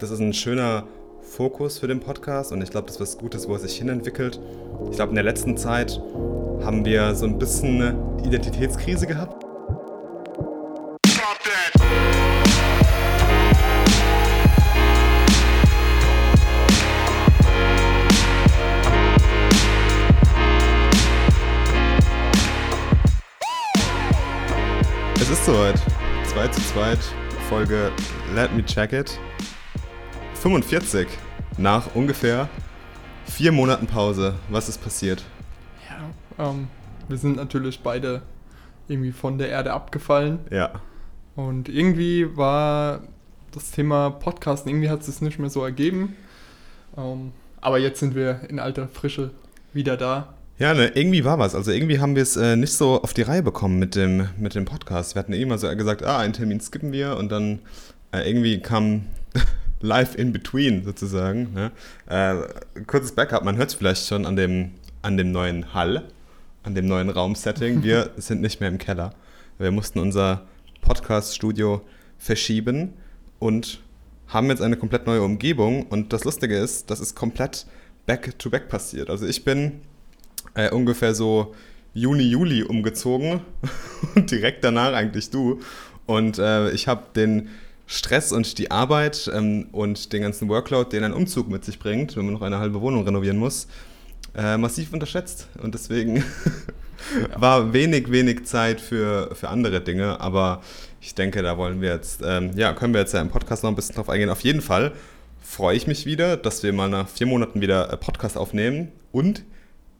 das ist ein schöner Fokus für den Podcast und ich glaube, das ist was Gutes, wo er sich hinentwickelt. Ich glaube, in der letzten Zeit haben wir so ein bisschen eine Identitätskrise gehabt. Es ist soweit. 2 zu 2, Folge Let Me Check It. 45 nach ungefähr vier Monaten Pause. Was ist passiert? Ja, ähm, wir sind natürlich beide irgendwie von der Erde abgefallen. Ja. Und irgendwie war das Thema Podcasten, irgendwie hat es sich nicht mehr so ergeben. Ähm, aber jetzt sind wir in alter Frische wieder da. Ja, ne, irgendwie war was. Also irgendwie haben wir es äh, nicht so auf die Reihe bekommen mit dem, mit dem Podcast. Wir hatten eh immer so gesagt, ah, einen Termin skippen wir und dann äh, irgendwie kam live in between sozusagen. Ne? Äh, kurzes Backup, man hört es vielleicht schon an dem, an dem neuen Hall, an dem neuen Raumsetting. Wir sind nicht mehr im Keller. Wir mussten unser Podcast-Studio verschieben und haben jetzt eine komplett neue Umgebung. Und das Lustige ist, das ist komplett back-to-back -back passiert. Also ich bin äh, ungefähr so Juni, Juli umgezogen und direkt danach eigentlich du. Und äh, ich habe den Stress und die Arbeit ähm, und den ganzen Workload, den ein Umzug mit sich bringt, wenn man noch eine halbe Wohnung renovieren muss, äh, massiv unterschätzt. Und deswegen ja. war wenig, wenig Zeit für, für andere Dinge. Aber ich denke, da wollen wir jetzt, ähm, ja, können wir jetzt ja im Podcast noch ein bisschen drauf eingehen. Auf jeden Fall freue ich mich wieder, dass wir mal nach vier Monaten wieder äh, Podcast aufnehmen und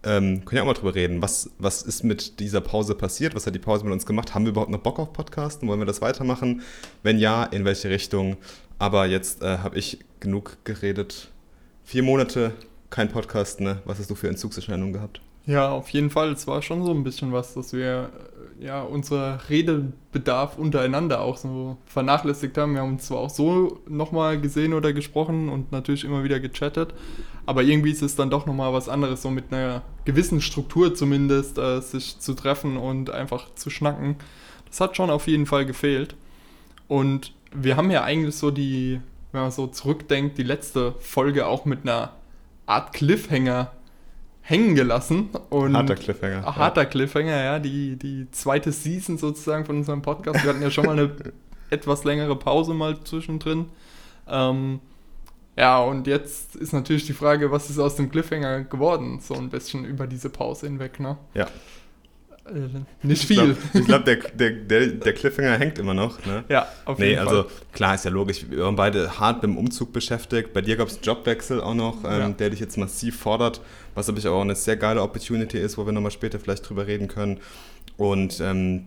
ähm, können ja auch mal drüber reden. Was, was ist mit dieser Pause passiert? Was hat die Pause mit uns gemacht? Haben wir überhaupt noch Bock auf Podcasten? Wollen wir das weitermachen? Wenn ja, in welche Richtung? Aber jetzt äh, habe ich genug geredet. Vier Monate kein Podcast, ne? Was hast du für Entzugserscheinungen gehabt? Ja, auf jeden Fall. Es war schon so ein bisschen was, dass wir äh, ja unser Redebedarf untereinander auch so vernachlässigt haben. Wir haben uns zwar auch so nochmal gesehen oder gesprochen und natürlich immer wieder gechattet, aber irgendwie ist es dann doch nochmal was anderes, so mit einer gewissen Struktur zumindest, äh, sich zu treffen und einfach zu schnacken. Das hat schon auf jeden Fall gefehlt. Und wir haben ja eigentlich so die, wenn man so zurückdenkt, die letzte Folge auch mit einer Art Cliffhanger hängen gelassen. Und harter Cliffhanger. Harter ja. Cliffhanger, ja. Die, die zweite Season sozusagen von unserem Podcast. Wir hatten ja schon mal eine etwas längere Pause mal zwischendrin. Ähm, ja, und jetzt ist natürlich die Frage, was ist aus dem Cliffhanger geworden? So ein bisschen über diese Pause hinweg, ne? Ja. Äh, nicht viel. Ich glaube, glaub, der, der, der, der, Cliffhanger hängt immer noch. Ne? Ja, auf jeden nee, Fall. Nee, also klar, ist ja logisch. Wir waren beide hart beim Umzug beschäftigt. Bei dir gab es Jobwechsel auch noch, ähm, ja. der dich jetzt massiv fordert, was aber auch eine sehr geile Opportunity ist, wo wir nochmal später vielleicht drüber reden können. Und ähm,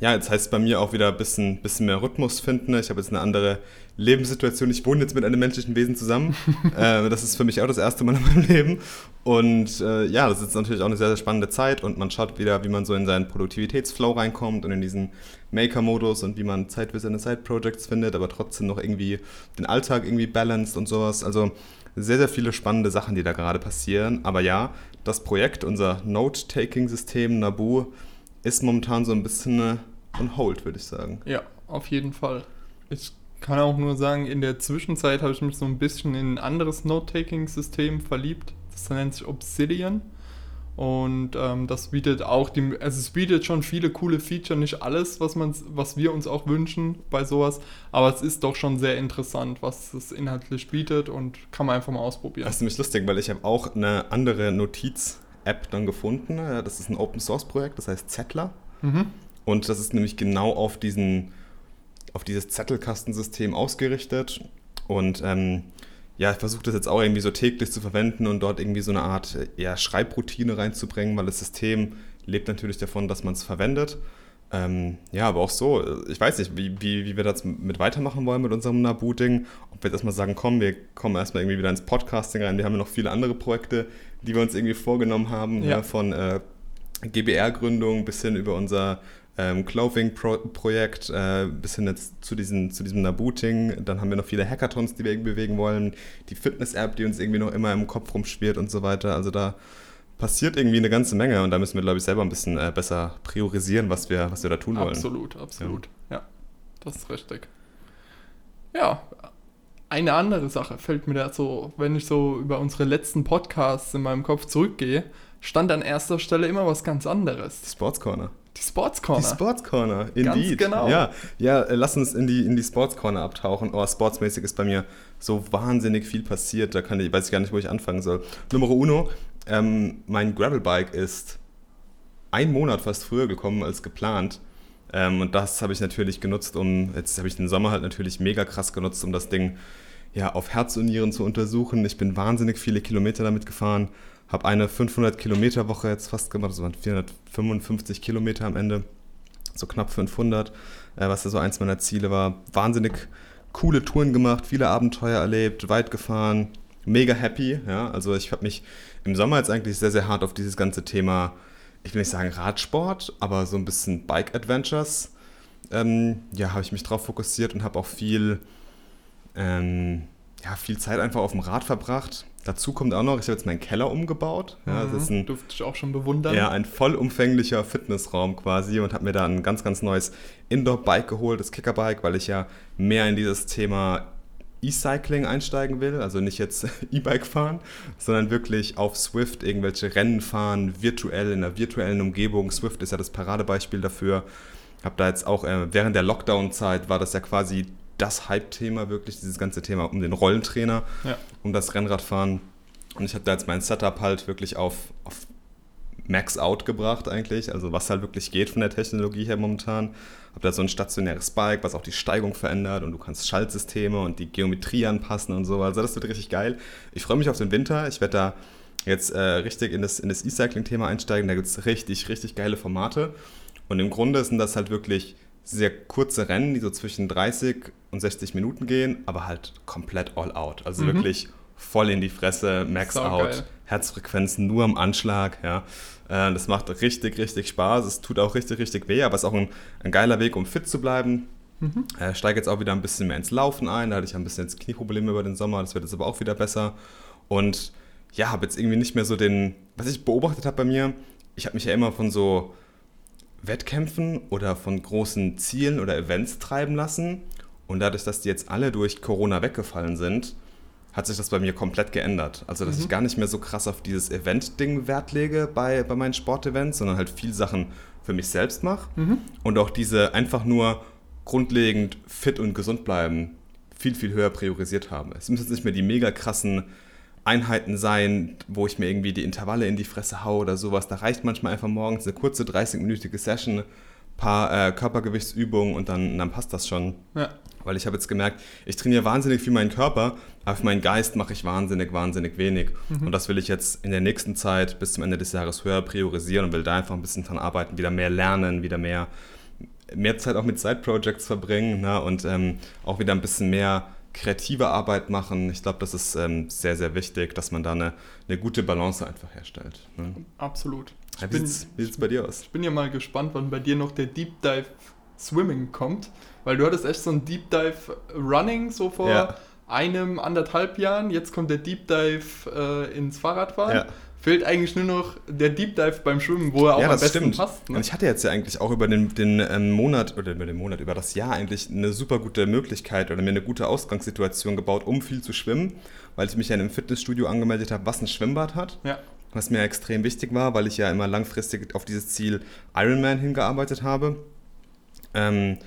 ja, jetzt heißt es bei mir auch wieder ein bisschen, bisschen mehr Rhythmus finden. Ich habe jetzt eine andere Lebenssituation. Ich wohne jetzt mit einem menschlichen Wesen zusammen. äh, das ist für mich auch das erste Mal in meinem Leben. Und äh, ja, das ist natürlich auch eine sehr, sehr spannende Zeit und man schaut wieder, wie man so in seinen Produktivitätsflow reinkommt und in diesen Maker-Modus und wie man Zeit für seine Side-Projects findet, aber trotzdem noch irgendwie den Alltag irgendwie balanced und sowas. Also sehr, sehr viele spannende Sachen, die da gerade passieren. Aber ja, das Projekt, unser Note-Taking-System Nabu, ist momentan so ein bisschen äh, on hold, würde ich sagen. Ja, auf jeden Fall. Ich kann auch nur sagen, in der Zwischenzeit habe ich mich so ein bisschen in ein anderes Note-Taking-System verliebt. Das nennt sich Obsidian. Und ähm, das bietet auch die, also es bietet schon viele coole Feature, nicht alles, was man, was wir uns auch wünschen bei sowas, aber es ist doch schon sehr interessant, was es inhaltlich bietet und kann man einfach mal ausprobieren. Das ist nämlich lustig, weil ich habe auch eine andere Notiz-App dann gefunden. Das ist ein Open Source Projekt, das heißt Zettler. Mhm. Und das ist nämlich genau auf diesen auf dieses Zettelkastensystem ausgerichtet. Und ähm, ja, ich versuche das jetzt auch irgendwie so täglich zu verwenden und dort irgendwie so eine Art ja, Schreibroutine reinzubringen, weil das System lebt natürlich davon, dass man es verwendet. Ähm, ja, aber auch so, ich weiß nicht, wie, wie, wie wir das mit weitermachen wollen mit unserem Nabooting. Ob wir jetzt erstmal sagen, komm, wir kommen erstmal irgendwie wieder ins Podcasting rein. Wir haben ja noch viele andere Projekte, die wir uns irgendwie vorgenommen haben, ja. Ja, von äh, GBR-Gründung bis hin über unser ähm, Clothing-Projekt, äh, bis hin jetzt zu, diesen, zu diesem Nabooting. Dann haben wir noch viele Hackathons, die wir irgendwie bewegen wollen. Die Fitness-App, die uns irgendwie noch immer im Kopf rumschwirrt und so weiter. Also da passiert irgendwie eine ganze Menge und da müssen wir, glaube ich, selber ein bisschen äh, besser priorisieren, was wir, was wir da tun wollen. Absolut, absolut. Ja. ja, das ist richtig. Ja, eine andere Sache fällt mir da so, wenn ich so über unsere letzten Podcasts in meinem Kopf zurückgehe, stand an erster Stelle immer was ganz anderes. Die Sports Corner. Die Sports Corner. Die Sports Corner, Ganz indeed. genau. Ja, ja äh, lass uns in die, in die Sports Corner abtauchen. Oh, sportsmäßig ist bei mir so wahnsinnig viel passiert. Da kann ich, weiß ich gar nicht, wo ich anfangen soll. Nummer uno, ähm, mein Gravelbike ist ein Monat fast früher gekommen als geplant. Ähm, und das habe ich natürlich genutzt, um, jetzt habe ich den Sommer halt natürlich mega krass genutzt, um das Ding ja, auf Herz und Nieren zu untersuchen. Ich bin wahnsinnig viele Kilometer damit gefahren, habe eine 500 Kilometer Woche jetzt fast gemacht, das waren 455 Kilometer am Ende, so knapp 500, äh, was ja so eins meiner Ziele war. Wahnsinnig coole Touren gemacht, viele Abenteuer erlebt, weit gefahren, mega happy. Ja? Also ich habe mich im Sommer jetzt eigentlich sehr, sehr hart auf dieses ganze Thema, ich will nicht sagen Radsport, aber so ein bisschen Bike Adventures, ähm, ja, habe ich mich drauf fokussiert und habe auch viel, ähm, ja, viel Zeit einfach auf dem Rad verbracht. Dazu kommt auch noch, ich habe jetzt meinen Keller umgebaut. Ja, das ist ein, Durfte ich auch schon bewundern. ja, ein vollumfänglicher Fitnessraum quasi und habe mir da ein ganz, ganz neues Indoor-Bike geholt, das Kickerbike, weil ich ja mehr in dieses Thema E-Cycling einsteigen will, also nicht jetzt E-Bike fahren, sondern wirklich auf Swift irgendwelche Rennen fahren, virtuell in einer virtuellen Umgebung. Swift ist ja das Paradebeispiel dafür. Habe da jetzt auch äh, während der Lockdown-Zeit war das ja quasi das Hype-Thema wirklich, dieses ganze Thema um den Rollentrainer, Ja. um das Rennradfahren. Und ich habe da jetzt mein Setup halt wirklich auf, auf Max Out gebracht eigentlich, also was halt wirklich geht von der Technologie her momentan. Habe da so ein stationäres Bike, was auch die Steigung verändert und du kannst Schaltsysteme und die Geometrie anpassen und so. Also das wird richtig geil. Ich freue mich auf den Winter. Ich werde da jetzt äh, richtig in das, in das E-Cycling-Thema einsteigen. Da gibt es richtig, richtig geile Formate. Und im Grunde sind das halt wirklich sehr kurze Rennen, die so zwischen 30 und 60 Minuten gehen, aber halt komplett all out. Also Mhm. wirklich voll in die Fresse, max Saugeil. out, Herzfrequenzen nur am Anschlag. Ja. Äh, Das macht richtig, richtig Spaß. Es tut auch richtig, richtig weh, aber es ist auch ein, ein geiler Weg, um fit zu bleiben. Mhm. Äh, steige jetzt auch wieder ein bisschen mehr ins Laufen ein. Da hatte ich ein bisschen jetzt Knieprobleme über den Sommer. Das wird jetzt aber auch wieder besser. Und ja, habe jetzt irgendwie nicht mehr so den, was ich beobachtet habe bei mir, ich habe mich ja immer von so Wettkämpfen oder von großen Zielen oder Events treiben lassen. Und dadurch, dass die jetzt alle durch Corona weggefallen sind, hat sich das bei mir komplett geändert. Also, dass Mhm. ich gar nicht mehr so krass auf dieses Event-Ding Wert lege bei, bei meinen Sportevents, sondern halt viel Sachen für mich selbst mache. Mhm. Und auch diese einfach nur grundlegend fit und gesund bleiben viel, viel höher priorisiert habe. Es müssen jetzt nicht mehr die mega krassen Einheiten sein, wo ich mir irgendwie die Intervalle in die Fresse haue oder sowas. Da reicht manchmal einfach morgens eine kurze 30-minütige Session, paar äh, Körpergewichtsübungen und dann, dann passt das schon. Ja. Weil ich habe jetzt gemerkt, ich trainiere wahnsinnig viel meinen Körper, aber für meinen Geist mache ich wahnsinnig, wahnsinnig wenig. Und das will ich jetzt in der nächsten Zeit bis zum Ende des Jahres höher priorisieren und will da einfach ein bisschen dran arbeiten, wieder mehr lernen, wieder mehr, mehr Zeit auch mit Side-Projects verbringen ne? und ähm, auch wieder ein bisschen mehr kreative Arbeit machen. Ich glaube, das ist ähm, sehr, sehr wichtig, dass man da eine, eine gute Balance einfach herstellt. Ne? Absolut. Ja, wie sieht es bei dir aus? ich bin ja mal gespannt, wann bei dir noch der Deep Dive Swimming kommt, weil du hattest echt so ein Deep Dive Running so vor Ja. einem, anderthalb Jahren. Jetzt kommt der Deep Dive äh, ins Fahrradfahren. Ja. Fehlt eigentlich nur noch der Deep Dive beim Schwimmen, wo er auch ja, am besten stimmt. passt. Ne? Und ich hatte jetzt ja eigentlich auch über den, den ähm, Monat oder über den Monat, über das Jahr eigentlich eine super gute Möglichkeit oder mir eine gute Ausgangssituation gebaut, um viel zu schwimmen, weil ich mich ja in einem Fitnessstudio angemeldet habe, was ein Schwimmbad hat. Ja. Was mir extrem wichtig war, weil ich ja immer langfristig auf dieses Ziel Ironman hingearbeitet habe. Ähm,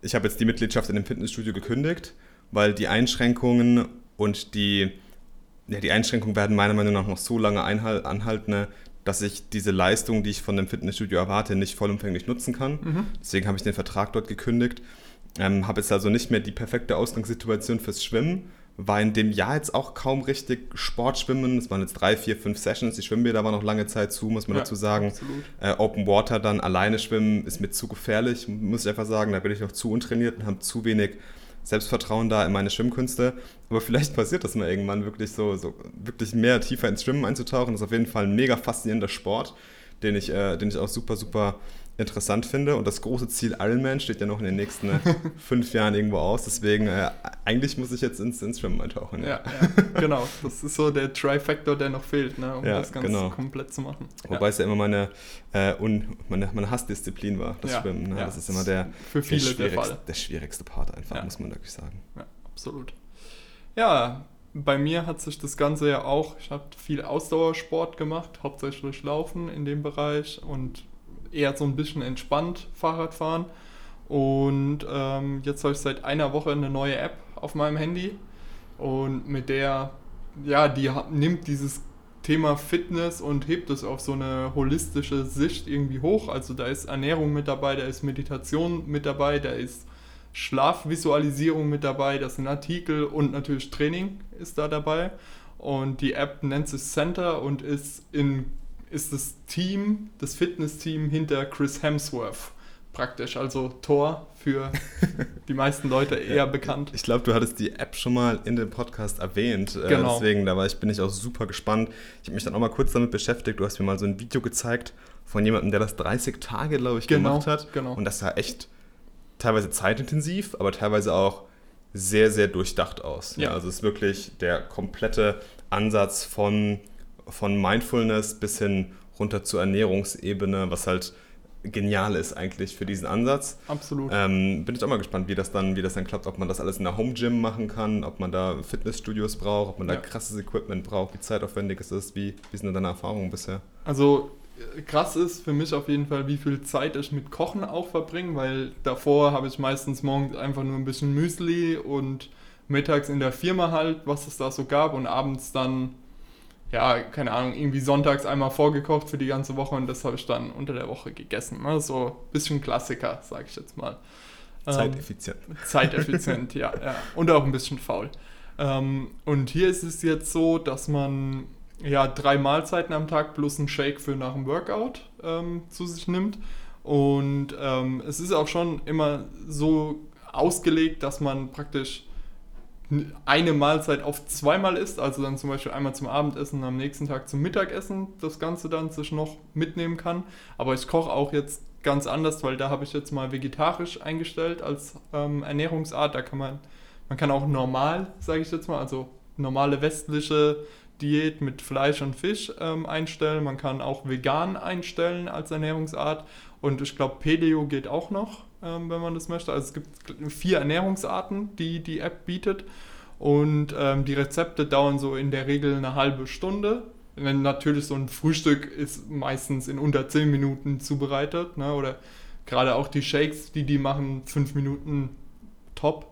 ich habe jetzt die Mitgliedschaft in dem Fitnessstudio gekündigt, weil die Einschränkungen und die, ja, die Einschränkungen werden meiner Meinung nach noch so lange anhalten, dass ich diese Leistung, die ich von dem Fitnessstudio erwarte, nicht vollumfänglich nutzen kann. Mhm. Deswegen habe ich den Vertrag dort gekündigt. Ähm, habe jetzt also nicht mehr die perfekte Ausgangssituation fürs Schwimmen. War in dem Jahr jetzt auch kaum richtig Sportschwimmen. Es waren jetzt drei, vier, fünf Sessions. Die Schwimmbäder waren noch lange Zeit zu, muss man Ja, dazu sagen. Äh, Open Water dann alleine schwimmen ist mir zu gefährlich, muss ich einfach sagen. Da bin ich noch zu untrainiert und habe zu wenig Selbstvertrauen da in meine Schwimmkünste. Aber vielleicht passiert das mal irgendwann wirklich so, so wirklich mehr tiefer ins Schwimmen einzutauchen. Das ist auf jeden Fall ein mega faszinierender Sport, den ich, äh, den ich auch super, super interessant finde. Und das große Ziel Ironman steht ja noch in den nächsten äh, fünf Jahren irgendwo aus. Deswegen, äh, eigentlich muss ich jetzt ins, ins Schwimmen eintauchen. Ja, ja, genau. Das ist so der Trifactor, der noch fehlt, ne, um Ja, das Ganze genau. komplett zu machen. Wobei es ja immer meine, äh, un, meine, meine Hassdisziplin war, das Ja, Schwimmen. Ne? ja, das ist immer der, für der, viele der schwierigste, Fall. der schwierigste Part einfach, Ja. muss man wirklich sagen. Ja, absolut. Ja, bei mir hat sich das Ganze ja auch, ich habe viel Ausdauersport gemacht, hauptsächlich Laufen in dem Bereich und eher so ein bisschen entspannt Fahrradfahren. Und ähm, jetzt habe ich seit einer Woche eine neue App auf meinem Handy und mit der, ja, die nimmt dieses Thema Fitness und hebt es auf so eine holistische Sicht irgendwie hoch. Also da ist Ernährung mit dabei, da ist Meditation mit dabei, da ist Schlafvisualisierung mit dabei, das sind Artikel und natürlich Training ist da dabei. Und die App nennt sich Center und ist, in, ist das Team, das Fitness-Team hinter Chris Hemsworth praktisch, also Tor für die meisten Leute eher ja, bekannt. Ich glaube, du hattest die App schon mal in dem Podcast erwähnt. Äh, genau. deswegen, da war ich, bin ich auch super gespannt. Ich habe mich dann auch mal kurz damit beschäftigt. Du hast mir mal so ein Video gezeigt von jemandem, der das 30 Tage, glaube ich, genau, gemacht hat. Genau. Und das sah echt teilweise zeitintensiv, aber teilweise auch sehr, sehr durchdacht aus. Ja. Also es ist wirklich der komplette Ansatz von, von Mindfulness bis hin runter zur Ernährungsebene, was halt genial ist eigentlich für diesen Ansatz. Absolut. Ähm, bin ich auch mal gespannt, wie das, dann, wie das dann klappt, ob man das alles in der Home Gym machen kann, ob man da Fitnessstudios braucht, ob man ja. da krasses Equipment braucht, wie zeitaufwendig es ist, wie, wie sind deine Erfahrungen bisher? Also krass ist für mich auf jeden Fall, wie viel Zeit ich mit Kochen auch verbringe, weil davor habe ich meistens morgens einfach nur ein bisschen Müsli und mittags in der Firma halt, was es da so gab und abends dann, ja, keine Ahnung, irgendwie sonntags einmal vorgekocht für die ganze Woche und das habe ich dann unter der Woche gegessen. Ne? So ein bisschen Klassiker, sage ich jetzt mal. Zeiteffizient. Ähm, zeiteffizient, ja, ja. Und auch ein bisschen faul. Ähm, und hier ist es jetzt so, dass man ja, drei Mahlzeiten am Tag plus ein Shake für nach dem Workout ähm, zu sich nimmt. Und ähm, es ist auch schon immer so ausgelegt, dass man praktisch eine Mahlzeit auf zweimal isst, also dann zum Beispiel einmal zum Abendessen und am nächsten Tag zum Mittagessen das Ganze dann sich noch mitnehmen kann. Aber ich koche auch jetzt ganz anders, weil da habe ich jetzt mal vegetarisch eingestellt als ähm, Ernährungsart. Da kann man, man kann auch normal, sage ich jetzt mal, also normale westliche Diät mit Fleisch und Fisch ähm, einstellen. Man kann auch vegan einstellen als Ernährungsart. Und ich glaube, Paleo geht auch noch, ähm, wenn man das möchte. Also es gibt vier Ernährungsarten, die die App bietet. Und ähm, die Rezepte dauern so in der Regel eine halbe Stunde. Wenn natürlich so ein Frühstück ist meistens in unter zehn Minuten zubereitet. Ne? Oder gerade auch die Shakes, die die machen, fünf Minuten top.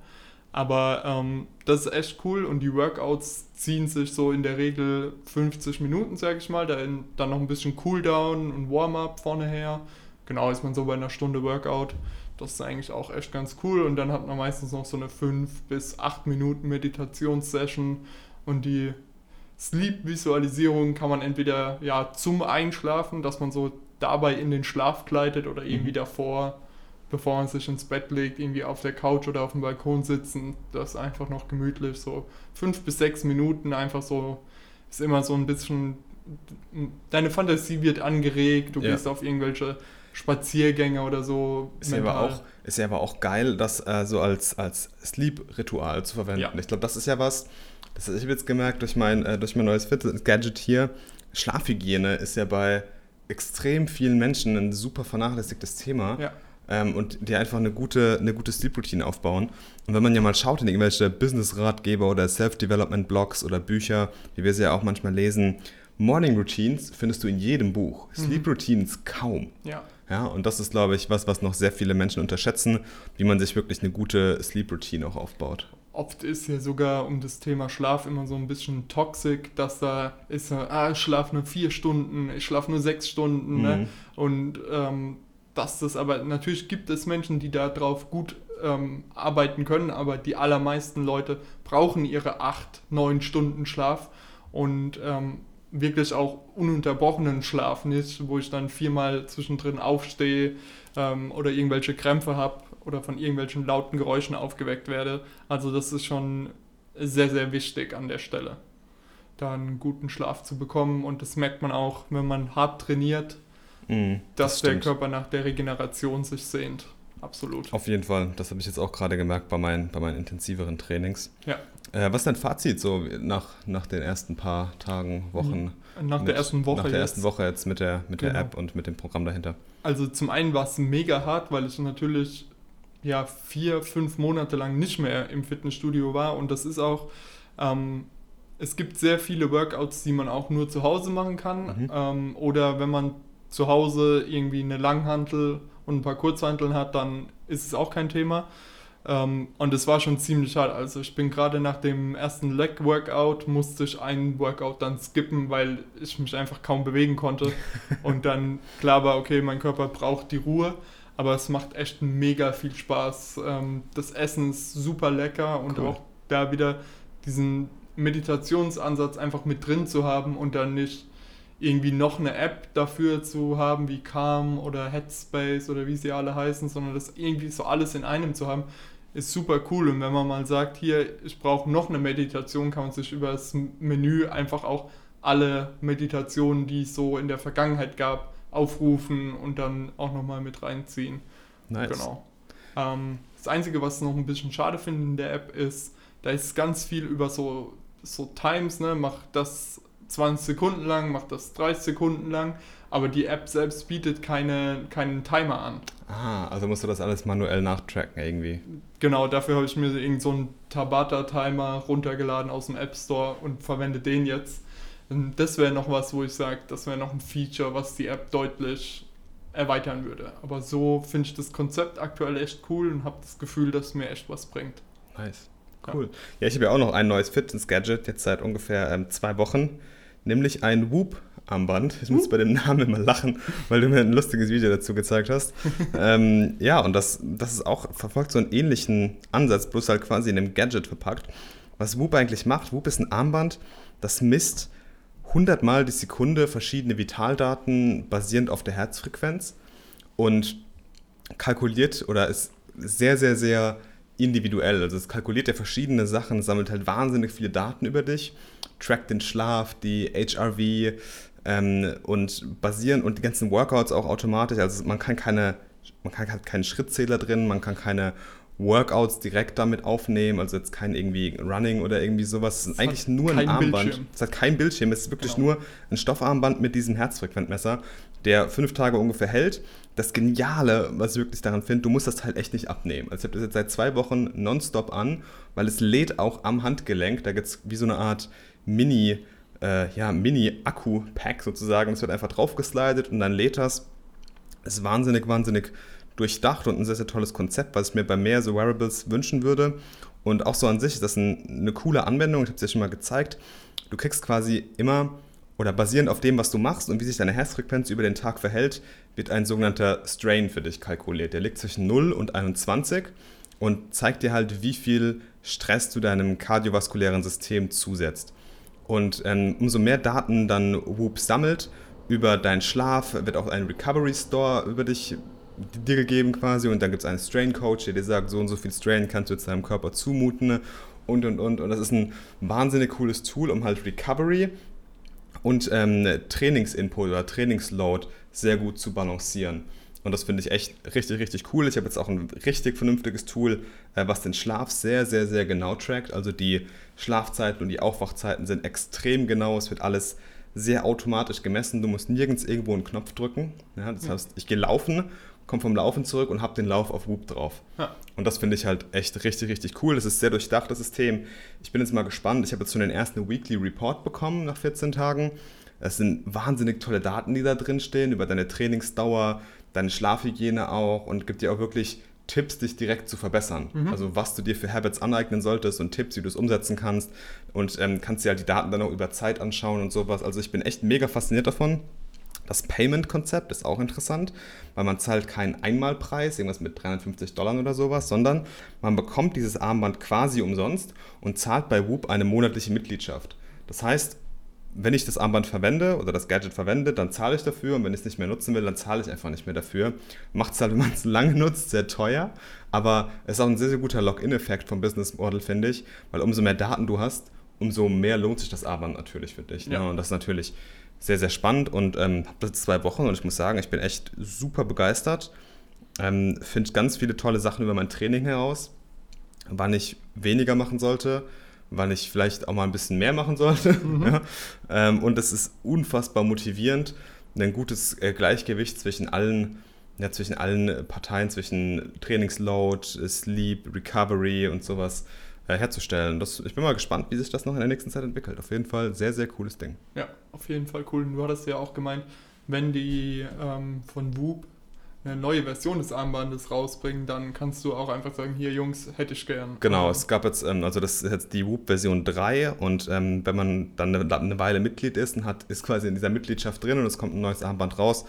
Aber ähm, das ist echt cool und die Workouts ziehen sich so in der Regel 50 Minuten, sage ich mal. Dann, dann noch ein bisschen Cooldown und Warm-up vorne her. Genau ist man so bei einer Stunde Workout. Das ist eigentlich auch echt ganz cool. Und dann hat man meistens noch so eine 5 bis 8 Minuten Meditationssession. Und die Sleep-Visualisierung kann man entweder ja zum Einschlafen, dass man so dabei in den Schlaf gleitet oder irgendwie mhm. davor bevor man sich ins Bett legt, irgendwie auf der Couch oder auf dem Balkon sitzen. Das ist einfach noch gemütlich. So fünf bis sechs Minuten einfach so, ist immer so ein bisschen, deine Fantasie wird angeregt, du ja. gehst auf irgendwelche Spaziergänge oder so. Ist ja, aber auch, ist ja aber auch geil, das äh, so als, als Sleep-Ritual zu verwenden. Ja. Ich glaube, das ist ja was, das ich habe jetzt gemerkt durch mein, äh, durch mein neues Gadget hier, Schlafhygiene ist ja bei extrem vielen Menschen ein super vernachlässigtes Thema. Ja ähm, und die einfach eine gute, eine gute Sleep-Routine aufbauen. Und wenn man ja mal schaut in irgendwelche Business-Ratgeber oder Self-Development-Blogs oder Bücher, wie wir sie ja auch manchmal lesen, Morning Routines findest du in jedem Buch, mhm. Sleep Routines kaum. Ja. Ja, und das ist, glaube ich, was, was noch sehr viele Menschen unterschätzen, wie man sich wirklich eine gute Sleep Routine auch aufbaut. Oft ist ja sogar um das Thema Schlaf immer so ein bisschen toxisch, dass da ist, ah, ich schlafe nur vier Stunden, ich schlafe nur sechs Stunden. Ne? Mhm. Ne? Und ähm, dass das aber natürlich gibt es Menschen, die darauf gut ähm, arbeiten können, aber die allermeisten Leute brauchen ihre acht, neun Stunden Schlaf und ähm, wirklich auch ununterbrochenen Schlaf nicht, wo ich dann viermal zwischendrin aufstehe ähm, oder irgendwelche Krämpfe habe oder von irgendwelchen lauten Geräuschen aufgeweckt werde. Also das ist schon sehr, sehr wichtig an der Stelle, da einen guten Schlaf zu bekommen und das merkt man auch, wenn man hart trainiert Mhm, dass das der Körper nach der Regeneration sich sehnt. Absolut. Auf jeden Fall. Das habe ich jetzt auch gerade gemerkt bei meinen, bei meinen intensiveren Trainings. Ja. Äh, was ist dein Fazit so nach, nach den ersten paar Tagen, Wochen? Nach mit, der ersten Woche. Nach der ersten Woche jetzt mit der, mit genau. der App und mit dem Programm dahinter. Also zum einen war es mega hart, weil ich natürlich ja vier, fünf Monate lang nicht mehr im Fitnessstudio war und das ist auch Ähm, es gibt sehr viele Workouts, die man auch nur zu Hause machen kann. Mhm. Ähm, oder wenn man zu Hause irgendwie eine Langhantel und ein paar Kurzhanteln hat, dann ist es auch kein Thema. Ähm, und es war schon ziemlich hart. Also ich bin gerade nach dem ersten Leg-Workout, musste ich einen Workout dann skippen, weil ich mich einfach kaum bewegen konnte. und dann klar war, okay, mein Körper braucht die Ruhe. Aber es macht echt mega viel Spaß. Ähm, das Essen ist super lecker und Cool. auch da wieder diesen Meditationsansatz einfach mit drin zu haben und dann nicht irgendwie noch eine App dafür zu haben, wie Calm oder Headspace oder wie sie alle heißen, sondern das irgendwie so alles in einem zu haben, ist super cool. Und wenn man mal sagt, hier, ich brauche noch eine Meditation, kann man sich über das Menü einfach auch alle Meditationen, die es so in der Vergangenheit gab, aufrufen und dann auch nochmal mit reinziehen. Nice. Genau. Ähm, das Einzige, was ich noch ein bisschen schade finde in der App, ist, da ist ganz viel über so, so Times, ne? Mach das 20 Sekunden lang, mach das 30 Sekunden lang, aber die App selbst bietet keine, keinen Timer an. Ah, also musst du das alles manuell nachtracken irgendwie. Genau, dafür habe ich mir irgend so einen Tabata-Timer runtergeladen aus dem App Store und verwende den jetzt. Und Das wäre noch was, wo ich sage, das wäre noch ein Feature, was die App deutlich erweitern würde. Aber so finde ich das Konzept aktuell echt cool und habe das Gefühl, dass es mir echt was bringt. Nice. Cool. Ja, ich habe ja auch noch ein neues Fitness-Gadget, jetzt seit ungefähr ähm, zwei Wochen, nämlich ein Whoop-Armband. Ich muss bei dem Namen immer lachen, weil du mir ein lustiges Video dazu gezeigt hast. ähm, ja, und das, das ist auch, verfolgt so einen ähnlichen Ansatz, bloß halt quasi in einem Gadget verpackt. Was Whoop eigentlich macht, Whoop ist ein Armband, das misst 100 Mal die Sekunde verschiedene Vitaldaten basierend auf der Herzfrequenz und kalkuliert oder ist sehr, sehr, sehr individuell. Also es kalkuliert ja verschiedene Sachen, sammelt halt wahnsinnig viele Daten über dich, trackt den Schlaf, die HRV ähm, und basieren und die ganzen Workouts auch automatisch. Also man kann keine, man kann hat keinen Schrittzähler drin, man kann keine Workouts direkt damit aufnehmen, also jetzt kein irgendwie Running oder irgendwie sowas. Es ist eigentlich nur ein Armband. Bildschirm. Es hat kein Bildschirm, es ist wirklich Genau. nur ein Stoffarmband mit diesem Herzfrequenzmesser, der fünf Tage ungefähr hält. Das Geniale, was ich wirklich daran finde, du musst das halt echt nicht abnehmen. Also ich habe das jetzt seit zwei Wochen nonstop an, weil es lädt auch am Handgelenk. Da gibt es wie so eine Art Mini, äh, ja, Mini-Akku-Pack sozusagen. Es wird einfach draufgeslidet und dann lädt das. Ist wahnsinnig, wahnsinnig durchdacht und ein sehr, sehr tolles Konzept, was ich mir bei mehr so Wearables wünschen würde. Und auch so an sich ist das ein, eine coole Anwendung. Ich habe es dir schon mal gezeigt. Du kriegst quasi immer oder basierend auf dem, was du machst und wie sich deine Herzfrequenz über den Tag verhält, wird ein sogenannter Strain für dich kalkuliert. Der liegt zwischen 0 und 21 und zeigt dir halt, wie viel Stress du deinem kardiovaskulären System zusetzt. Und ähm, umso mehr Daten dann Whoop sammelt über deinen Schlaf, wird auch ein Recovery Store über dich dir gegeben quasi und dann gibt es einen Strain Coach, der dir sagt, so und so viel Strain kannst du jetzt deinem Körper zumuten und und und. Und das ist ein wahnsinnig cooles Tool, um halt Recovery und ähm, Trainingsinput oder Trainingsload sehr gut zu balancieren. Und das finde ich echt richtig, richtig cool. Ich habe jetzt auch ein richtig vernünftiges Tool, äh, was den Schlaf sehr, sehr, sehr genau trackt. Also die Schlafzeiten und die Aufwachzeiten sind extrem genau. Es wird alles sehr automatisch gemessen. Du musst nirgends irgendwo einen Knopf drücken. Ja, das heißt, ich gehe laufen, komme vom Laufen zurück und habe den Lauf auf Whoop drauf. Ja. Und das finde ich halt echt richtig, richtig cool. Das ist sehr durchdacht, das System. Ich bin jetzt mal gespannt. Ich habe jetzt schon den ersten Weekly Report bekommen nach 14 Tagen. Es sind wahnsinnig tolle Daten, die da drin stehen, über deine Trainingsdauer, deine Schlafhygiene auch und gibt dir auch wirklich Tipps, dich direkt zu verbessern. Mhm. Also was du dir für Habits aneignen solltest und Tipps, wie du es umsetzen kannst. Und ähm, kannst dir halt die Daten dann auch über Zeit anschauen und sowas. Also ich bin echt mega fasziniert davon. Das Payment-Konzept ist auch interessant, weil man zahlt keinen Einmalpreis, irgendwas mit 350 Dollar oder sowas, sondern man bekommt dieses Armband quasi umsonst und zahlt bei Whoop eine monatliche Mitgliedschaft. Das heißt, wenn ich das Armband verwende oder das Gadget verwende, dann zahle ich dafür und wenn ich es nicht mehr nutzen will, dann zahle ich einfach nicht mehr dafür. Macht es halt, wenn man es lange nutzt, sehr teuer, aber es ist auch ein sehr, sehr guter Login-Effekt vom Business Model, finde ich, weil umso mehr Daten du hast, umso mehr lohnt sich das Armband natürlich für dich. Ja. Ne? Und das ist natürlich sehr, sehr spannend und ähm, habe das jetzt zwei Wochen und ich muss sagen, ich bin echt super begeistert. Ähm, Finde ganz viele tolle Sachen über mein Training heraus, wann ich weniger machen sollte, wann ich vielleicht auch mal ein bisschen mehr machen sollte. Mhm. Ja? Ähm, und es ist unfassbar motivierend, ein gutes äh, Gleichgewicht zwischen allen, ja, zwischen allen Parteien, zwischen Trainingsload, Sleep, Recovery und sowas äh, herzustellen. Das, ich bin mal gespannt, wie sich das noch in der nächsten Zeit entwickelt. Auf jeden Fall sehr, sehr cooles Ding. Ja, auf jeden Fall cool. Du hattest ja auch gemeint, wenn die ähm, von Whoop eine neue Version des Armbandes rausbringen, dann kannst du auch einfach sagen, hier Jungs, hätte ich gern. Genau, es gab jetzt, ähm, also das ist jetzt die Whoop-Version 3 und ähm, wenn man dann eine, eine, Weile Mitglied ist und hat, ist quasi in dieser Mitgliedschaft drin und es kommt ein neues Armband raus,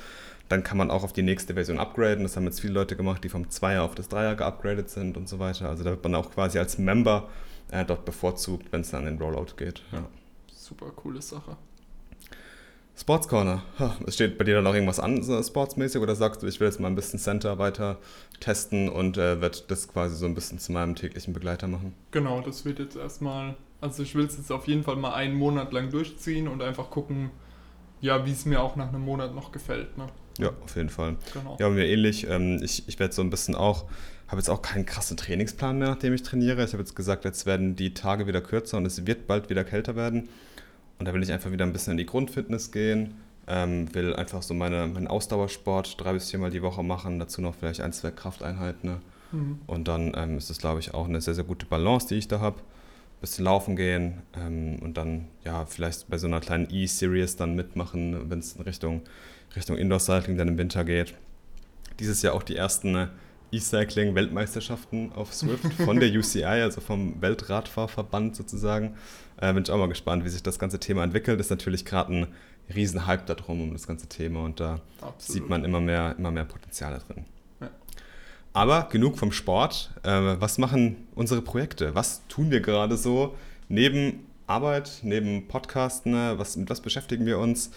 dann kann man auch auf die nächste Version upgraden. Das haben jetzt viele Leute gemacht, die vom 2er auf das 3er geupgradet sind und so weiter. Also da wird man auch quasi als Member äh, dort bevorzugt, wenn es dann in den Rollout geht. Ja. Super coole Sache. Sports Corner. Es steht bei dir dann noch irgendwas an, so sportsmäßig, oder sagst du, ich will jetzt mal ein bisschen Center weiter testen und äh, werde das quasi so ein bisschen zu meinem täglichen Begleiter machen? Genau, das wird jetzt erstmal, also ich will es jetzt auf jeden Fall mal einen Monat lang durchziehen und einfach gucken, ja, wie es mir auch nach einem Monat noch gefällt. Ne? Ja, auf jeden Fall. Genau. Ja, mir ähnlich. Ähm, ich ich werde so ein bisschen auch, habe jetzt auch keinen krassen Trainingsplan mehr, nachdem ich trainiere. Ich habe jetzt gesagt, jetzt werden die Tage wieder kürzer und es wird bald wieder kälter werden. Und da will ich einfach wieder ein bisschen in die Grundfitness gehen, ähm, will einfach so meine, meinen Ausdauersport drei bis viermal die Woche machen, dazu noch vielleicht ein, zwei Krafteinheiten. Ne? Mhm. Und dann ähm, ist es, glaube ich, auch eine sehr, sehr gute Balance, die ich da habe. Bisschen laufen gehen ähm, und dann ja vielleicht bei so einer kleinen E-Series dann mitmachen, wenn es in Richtung, Richtung Indoor-Cycling dann im Winter geht. Dieses Jahr auch die ersten ne, E-Cycling-Weltmeisterschaften auf Swift von der UCI, also vom Weltradfahrverband sozusagen. Äh, bin ich auch mal gespannt, wie sich das ganze Thema entwickelt. Ist natürlich gerade ein Riesenhype darum um das ganze Thema und da Absolut. sieht man immer mehr, immer mehr Potenziale drin. Ja. Aber genug vom Sport. Äh, was machen unsere Projekte? Was tun wir gerade so neben Arbeit, neben Podcasten? Was, mit was beschäftigen wir uns?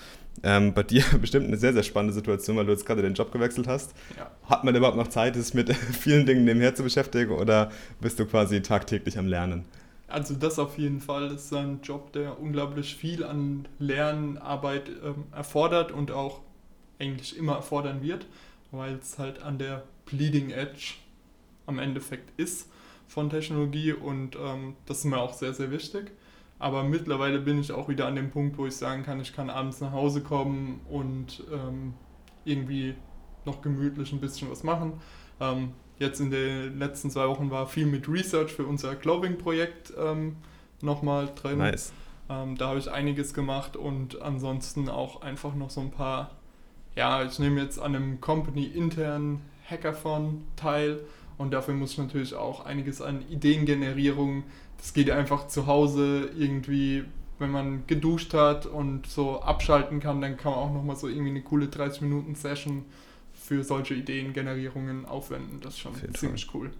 Ähm, bei dir bestimmt eine sehr, sehr spannende Situation, weil du jetzt gerade den Job gewechselt hast. Ja. Hat man überhaupt noch Zeit, sich mit vielen Dingen nebenher zu beschäftigen oder bist du quasi tagtäglich am Lernen? Also das auf jeden Fall ist ein Job, der unglaublich viel an Lernarbeit ähm, erfordert und auch eigentlich immer erfordern wird, weil es halt an der Bleeding Edge am Endeffekt ist von Technologie und ähm, das ist mir auch sehr, sehr wichtig. Aber mittlerweile bin ich auch wieder an dem Punkt, wo ich sagen kann, ich kann abends nach Hause kommen und ähm, irgendwie noch gemütlich ein bisschen was machen. Ähm, jetzt in den letzten zwei Wochen war viel mit Research für unser Clothing-Projekt ähm, nochmal drin. Nice. Ähm, da habe ich einiges gemacht und ansonsten auch einfach noch so ein paar, ja, ich nehme jetzt an einem Company-internen Hackathon teil und dafür muss ich natürlich auch einiges an Ideengenerierung das geht einfach zu Hause irgendwie, wenn man geduscht hat und so abschalten kann, dann kann man auch nochmal so irgendwie eine coole 30-Minuten-Session für solche Ideengenerierungen aufwenden. Das ist schon ziemlich cool.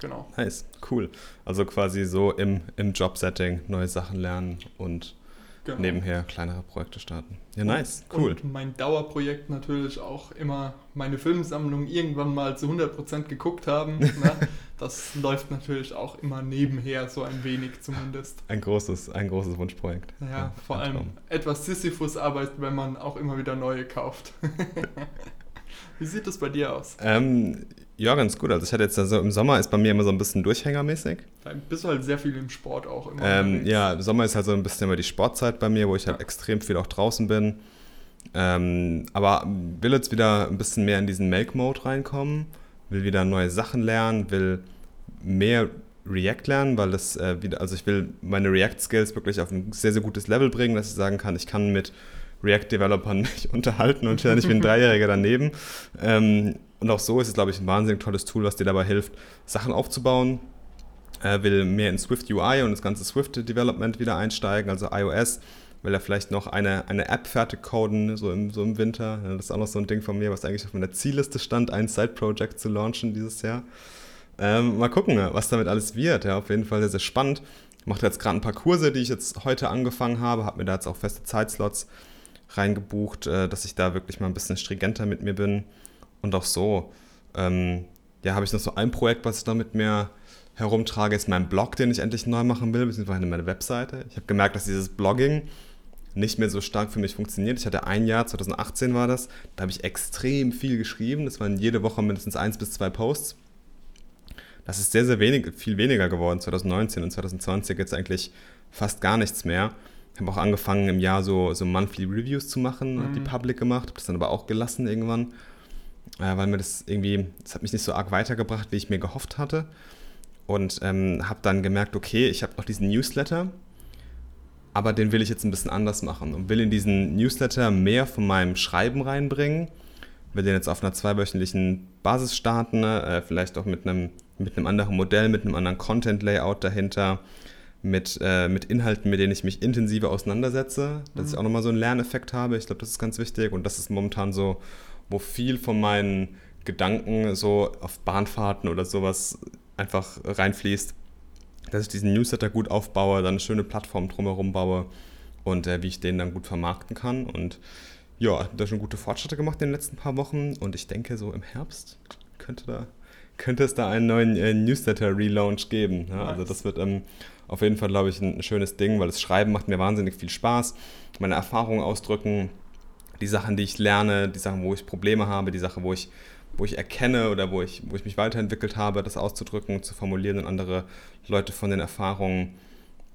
Genau. Nice, cool. Also quasi so im, im Job-Setting neue Sachen lernen und genau. nebenher kleinere Projekte starten. Ja, nice, cool. Und mein Dauerprojekt natürlich auch immer meine Filmsammlung irgendwann mal zu 100% geguckt haben. ne? Das läuft natürlich auch immer nebenher, so ein wenig zumindest. Ein großes, ein großes Wunschprojekt. Ja, ja vor allem Traum. etwas Sisyphus-Arbeit, wenn man auch immer wieder neue kauft. Wie sieht das bei dir aus? Ähm, ja, ganz gut. Also ich hatte jetzt also im Sommer ist bei mir immer so ein bisschen durchhängermäßig. Da bist du halt sehr viel im Sport auch immer. Ähm, ja, im Sommer ist halt so ein bisschen immer die Sportzeit bei mir, wo ich halt ja. extrem viel auch draußen bin. Ähm, aber will jetzt wieder ein bisschen mehr in diesen Make-Mode reinkommen, will wieder neue Sachen lernen, will mehr React lernen, weil das äh, wieder, also ich will meine React-Skills wirklich auf ein sehr, sehr gutes Level bringen, dass ich sagen kann, ich kann mit React-Developern mich unterhalten und nicht wie ein Dreijähriger daneben. Ähm, und auch so ist es, glaube ich, ein wahnsinnig tolles Tool, was dir dabei hilft, Sachen aufzubauen. Er will mehr in Swift UI und das ganze Swift Development wieder einsteigen, also iOS. Will er vielleicht noch eine, eine App fertig coden, so im, so im Winter. Das ist auch noch so ein Ding von mir, was eigentlich auf meiner Zielliste stand, ein Side-Project zu launchen dieses Jahr. Ähm, mal gucken, was damit alles wird. Ja, auf jeden Fall sehr, sehr spannend. Ich mache jetzt gerade ein paar Kurse, die ich jetzt heute angefangen habe, habe mir da jetzt auch feste Zeitslots reingebucht, äh, dass ich da wirklich mal ein bisschen stringenter mit mir bin. Und auch so, ähm, ja, habe ich noch so ein Projekt, was ich da mit mir herumtrage, ist mein Blog, den ich endlich neu machen will, beziehungsweise meine Webseite. Ich habe gemerkt, dass dieses Blogging nicht mehr so stark für mich funktioniert. Ich hatte ein Jahr, 2018 war das, da habe ich extrem viel geschrieben. Das waren jede Woche mindestens eins bis zwei Posts. Das ist sehr, sehr wenig, viel weniger geworden. 2019 und 2020 jetzt eigentlich fast gar nichts mehr. Ich habe auch angefangen im Jahr so, so Monthly Reviews zu machen, mhm. die public gemacht, habe das dann aber auch gelassen irgendwann, äh, weil mir das irgendwie, das hat mich nicht so arg weitergebracht, wie ich mir gehofft hatte. und ähm, habe dann gemerkt, okay, ich habe noch diesen Newsletter, aber den will ich jetzt ein bisschen anders machen und will in diesen Newsletter mehr von meinem Schreiben reinbringen, will den jetzt auf einer zweiwöchentlichen Basis starten, äh, vielleicht auch mit einem, mit einem anderen Modell, mit einem anderen Content-Layout dahinter, mit, äh, mit Inhalten, mit denen ich mich intensiver auseinandersetze, dass mhm. ich auch nochmal so einen Lerneffekt habe. Ich glaube, das ist ganz wichtig und das ist momentan so, wo viel von meinen Gedanken so auf Bahnfahrten oder sowas einfach reinfließt, dass ich diesen Newsletter gut aufbaue, dann eine schöne Plattform drumherum baue und äh, wie ich den dann gut vermarkten kann. Und ja, da schon gute Fortschritte gemacht in den letzten paar Wochen und ich denke, so im Herbst könnte, da, könnte es da einen neuen äh, Newsletter-Relaunch geben. Ja? Also das wird ähm, auf jeden Fall, glaube ich, ein, schönes Ding, weil das Schreiben macht mir wahnsinnig viel Spaß. Meine Erfahrungen ausdrücken, die Sachen, die ich lerne, die Sachen, wo ich Probleme habe, die Sachen, wo ich wo ich erkenne oder wo ich, wo ich mich weiterentwickelt habe, das auszudrücken, zu formulieren und andere Leute von den Erfahrungen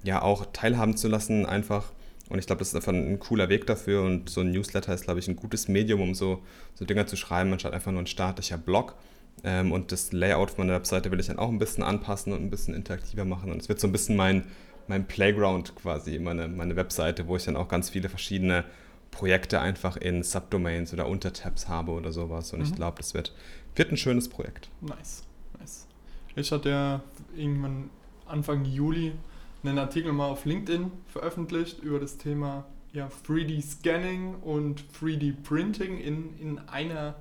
ja auch teilhaben zu lassen, einfach. Und ich glaube, das ist einfach ein cooler Weg dafür und so ein Newsletter ist, glaube ich, ein gutes Medium, um so, so Dinge zu schreiben, anstatt einfach nur ein staatlicher Blog. Ähm, und das Layout von der Webseite will ich dann auch ein bisschen anpassen und ein bisschen interaktiver machen. Und es wird so ein bisschen mein, mein Playground quasi, meine, meine Webseite, wo ich dann auch ganz viele verschiedene Projekte einfach in Subdomains oder Untertabs habe oder sowas. Und mhm. ich glaube, das wird, wird ein schönes Projekt. Nice, nice. Ich hatte ja irgendwann Anfang Juli einen Artikel mal auf LinkedIn veröffentlicht über das Thema ja, 3D-Scanning und 3D-Printing in, in einer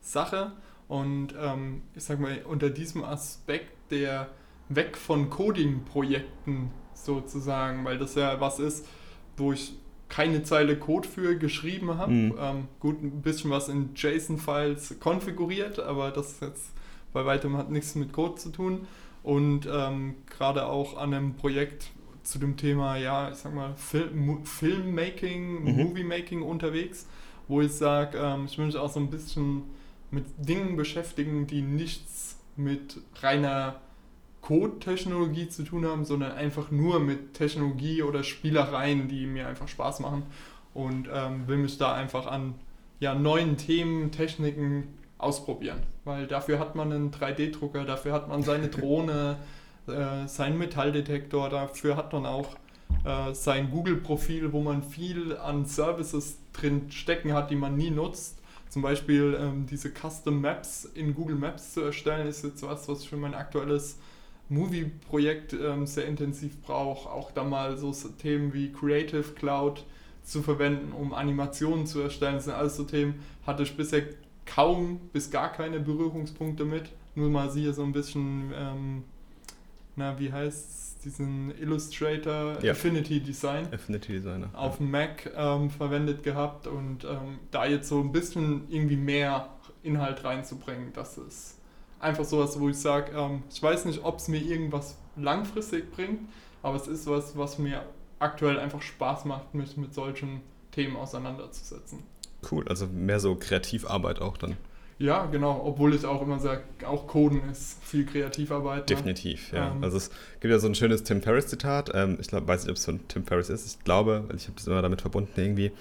Sache. Und ähm, ich sag mal, unter diesem Aspekt der weg von Coding-Projekten sozusagen, weil das ja was ist, wo ich keine Zeile Code für geschrieben habe. Mhm. Ähm, gut, ein bisschen was in JSON-Files konfiguriert, aber das jetzt bei weitem hat nichts mit Code zu tun. Und ähm, gerade auch an einem Projekt zu dem Thema, ja, ich sag mal, Film, Filmmaking, mhm. Movie-Making unterwegs, wo ich sage, ähm, ich mich auch so ein bisschen mit Dingen beschäftigen, die nichts mit reiner Code-Technologie zu tun haben, sondern einfach nur mit Technologie oder Spielereien, die mir einfach Spaß machen und ähm, will mich da einfach an ja, neuen Themen, Techniken ausprobieren, weil dafür hat man einen 3D-Drucker, dafür hat man seine Drohne, äh, seinen Metalldetektor, dafür hat man auch äh, sein Google-Profil, wo man viel an Services drin stecken hat, die man nie nutzt. Zum Beispiel ähm, diese Custom Maps in Google Maps zu erstellen, ist jetzt was, was für mein aktuelles Movie-Projekt ähm, sehr intensiv brauche, auch da mal so Themen wie Creative Cloud zu verwenden, um Animationen zu erstellen. Das sind alles so Themen, hatte ich bisher kaum bis gar keine Berührungspunkte mit. Nur mal hier so ein bisschen, ähm, na, wie heißt es, diesen Illustrator ja. Affinity Design Affinity Designer auf dem Mac ähm, verwendet gehabt und ähm, da jetzt so ein bisschen irgendwie mehr Inhalt reinzubringen, das ist einfach sowas, wo ich sage, ähm, ich weiß nicht, ob es mir irgendwas langfristig bringt, aber es ist was, was mir aktuell einfach Spaß macht, mich mit solchen Themen auseinanderzusetzen. Cool, also mehr so Kreativarbeit auch dann. Ja, genau, obwohl ich auch immer sage, auch Coden ist viel Kreativarbeit. Ne? Definitiv, ja. Ähm, also es gibt ja so ein schönes Tim Ferriss-Zitat, ähm, ich glaub, weiß nicht, ob es von Tim Ferriss ist, ich glaube, weil ich habe das immer damit verbunden irgendwie,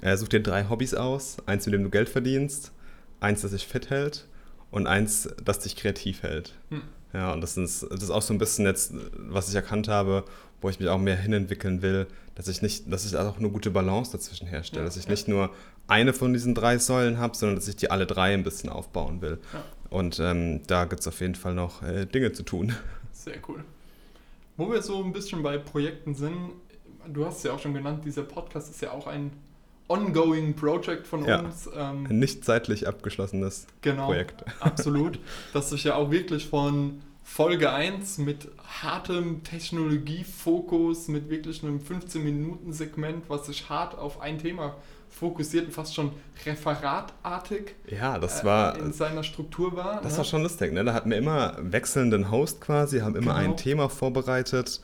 äh, such dir drei Hobbys aus, eins, mit dem du Geld verdienst, eins, das dich fit hält und eins, das dich kreativ hält. Hm. Ja, und das ist, das ist auch so ein bisschen jetzt, was ich erkannt habe, wo ich mich auch mehr hinentwickeln will, dass ich nicht, dass ich auch eine gute Balance dazwischen herstelle, ja, dass ich ja. nicht nur eine von diesen drei Säulen habe, sondern dass ich die alle drei ein bisschen aufbauen will. Ja. Und ähm, da gibt es auf jeden Fall noch äh, Dinge zu tun. Sehr cool. Wo wir so ein bisschen bei Projekten sind, du hast es ja auch schon genannt, dieser Podcast ist ja auch ein ongoing Project von ja, uns. Ähm, ein nicht zeitlich abgeschlossenes genau, Projekt. Absolut. Das sich ja auch wirklich von Folge 1 mit hartem Technologiefokus, mit wirklich einem 15-Minuten-Segment, was sich hart auf ein Thema fokussiert und fast schon referatartig ja, das war, äh, in seiner Struktur war. Das ne? war schon lustig, ne? Da hatten wir immer wechselnden Host quasi, haben immer genau. ein Thema vorbereitet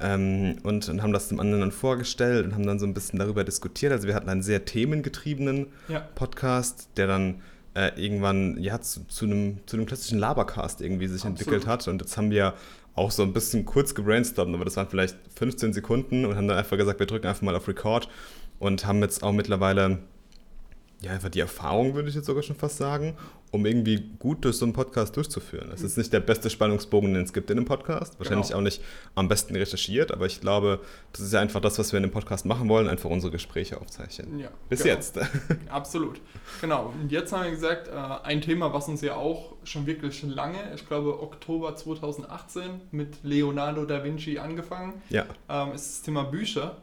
ähm, und, und, haben das dem anderen dann vorgestellt und haben dann so ein bisschen darüber diskutiert. Also wir hatten einen sehr themengetriebenen ja. Podcast, der dann äh, irgendwann ja, zu, zu, einem, zu einem klassischen Labercast irgendwie sich Absolut. entwickelt hat. Und jetzt haben wir auch so ein bisschen kurz gebrainstormt, aber das waren vielleicht 15 Sekunden und haben dann einfach gesagt, wir drücken einfach mal auf Record und haben jetzt auch mittlerweile ja, einfach die Erfahrung, würde ich jetzt sogar schon fast sagen, um irgendwie gut durch so einen Podcast durchzuführen. Es ist nicht der beste Spannungsbogen, den es gibt in einem Podcast. Wahrscheinlich Genau. auch nicht am besten recherchiert, aber ich glaube, das ist ja einfach das, was wir in dem Podcast machen wollen, einfach unsere Gespräche aufzeichnen. Ja, Bis genau. jetzt. Absolut. Genau. Und jetzt haben wir gesagt, äh, ein Thema, was uns ja auch schon wirklich lange, ich glaube Oktober 2018 mit Leonardo da Vinci angefangen, Ja, ähm, ist das Thema Bücher.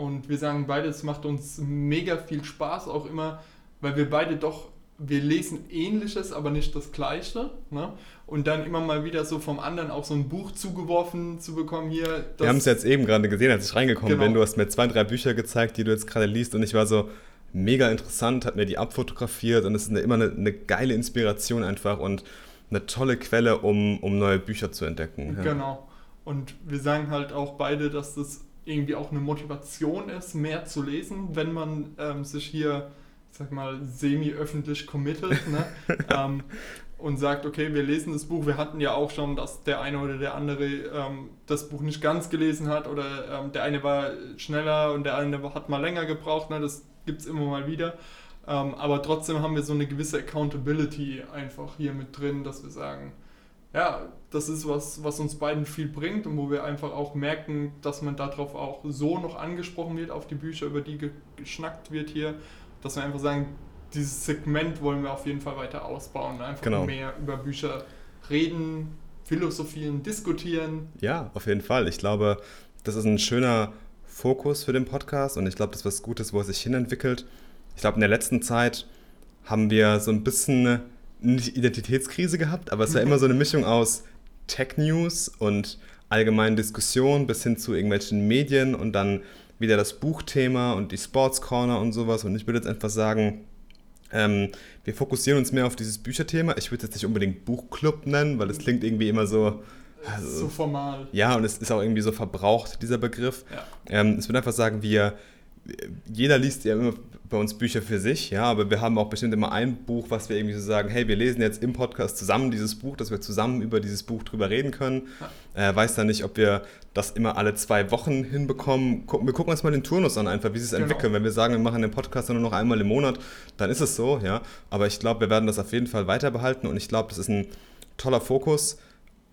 Und wir sagen beide, es macht uns mega viel Spaß, auch immer, weil wir beide doch, wir lesen ähnliches, aber nicht das gleiche. Ne? Und dann immer mal wieder so vom anderen auch so ein Buch zugeworfen zu bekommen hier. wir haben es jetzt eben gerade gesehen, als ich reingekommen Genau. bin. Du hast mir zwei, drei Bücher gezeigt, die du jetzt gerade liest und ich war so mega interessant, hat mir die abfotografiert und es ist eine, immer eine, eine geile Inspiration einfach und eine tolle Quelle, um, um neue Bücher zu entdecken. Ja. Genau. Und wir sagen halt auch beide, dass das irgendwie auch eine Motivation ist, mehr zu lesen, wenn man ähm, sich hier, sag mal, semi-öffentlich committet ne? ähm, und sagt, okay, wir lesen das Buch. Wir hatten ja auch schon, dass der eine oder der andere ähm, das Buch nicht ganz gelesen hat oder ähm, der eine war schneller und der andere hat mal länger gebraucht. Ne? Das gibt es immer mal wieder. Ähm, aber trotzdem haben wir so eine gewisse Accountability einfach hier mit drin, dass wir sagen, ja, das ist was, was uns beiden viel bringt und wo wir einfach auch merken, dass man darauf auch so noch angesprochen wird, auf die Bücher, über die ge geschnackt wird hier, dass wir einfach sagen, dieses Segment wollen wir auf jeden Fall weiter ausbauen, einfach Genau. mehr über Bücher reden, philosophieren, diskutieren. Ja, auf jeden Fall. Ich glaube, das ist ein schöner Fokus für den Podcast und ich glaube, das ist was Gutes, wo es sich hinentwickelt. Ich glaube, in der letzten Zeit haben wir so ein bisschen nicht Identitätskrise gehabt, aber es war immer so eine Mischung aus Tech-News und allgemeinen Diskussionen bis hin zu irgendwelchen Medien und dann wieder das Buchthema und die Sports Corner und sowas. Und ich würde jetzt einfach sagen, ähm, wir fokussieren uns mehr auf dieses Bücherthema. Ich würde es jetzt nicht unbedingt Buchclub nennen, weil es klingt irgendwie immer so. Also, so formal. ja, und es ist auch irgendwie so verbraucht, dieser Begriff. Ja. Ähm, ich würde einfach sagen, wir, jeder liest ja immer bei uns Bücher für sich, ja, aber wir haben auch bestimmt immer ein Buch, was wir irgendwie so sagen, hey, wir lesen jetzt im Podcast zusammen dieses Buch, dass wir zusammen über dieses Buch drüber reden können. Äh, weiß dann nicht, ob wir das immer alle zwei Wochen hinbekommen. Gucken, wir gucken uns mal den Turnus an, einfach, wie sie es Genau. entwickeln. Wenn wir sagen, wir machen den Podcast nur noch einmal im Monat, dann ist es so, ja. Aber ich glaube, wir werden das auf jeden Fall weiter behalten und ich glaube, das ist ein toller Fokus,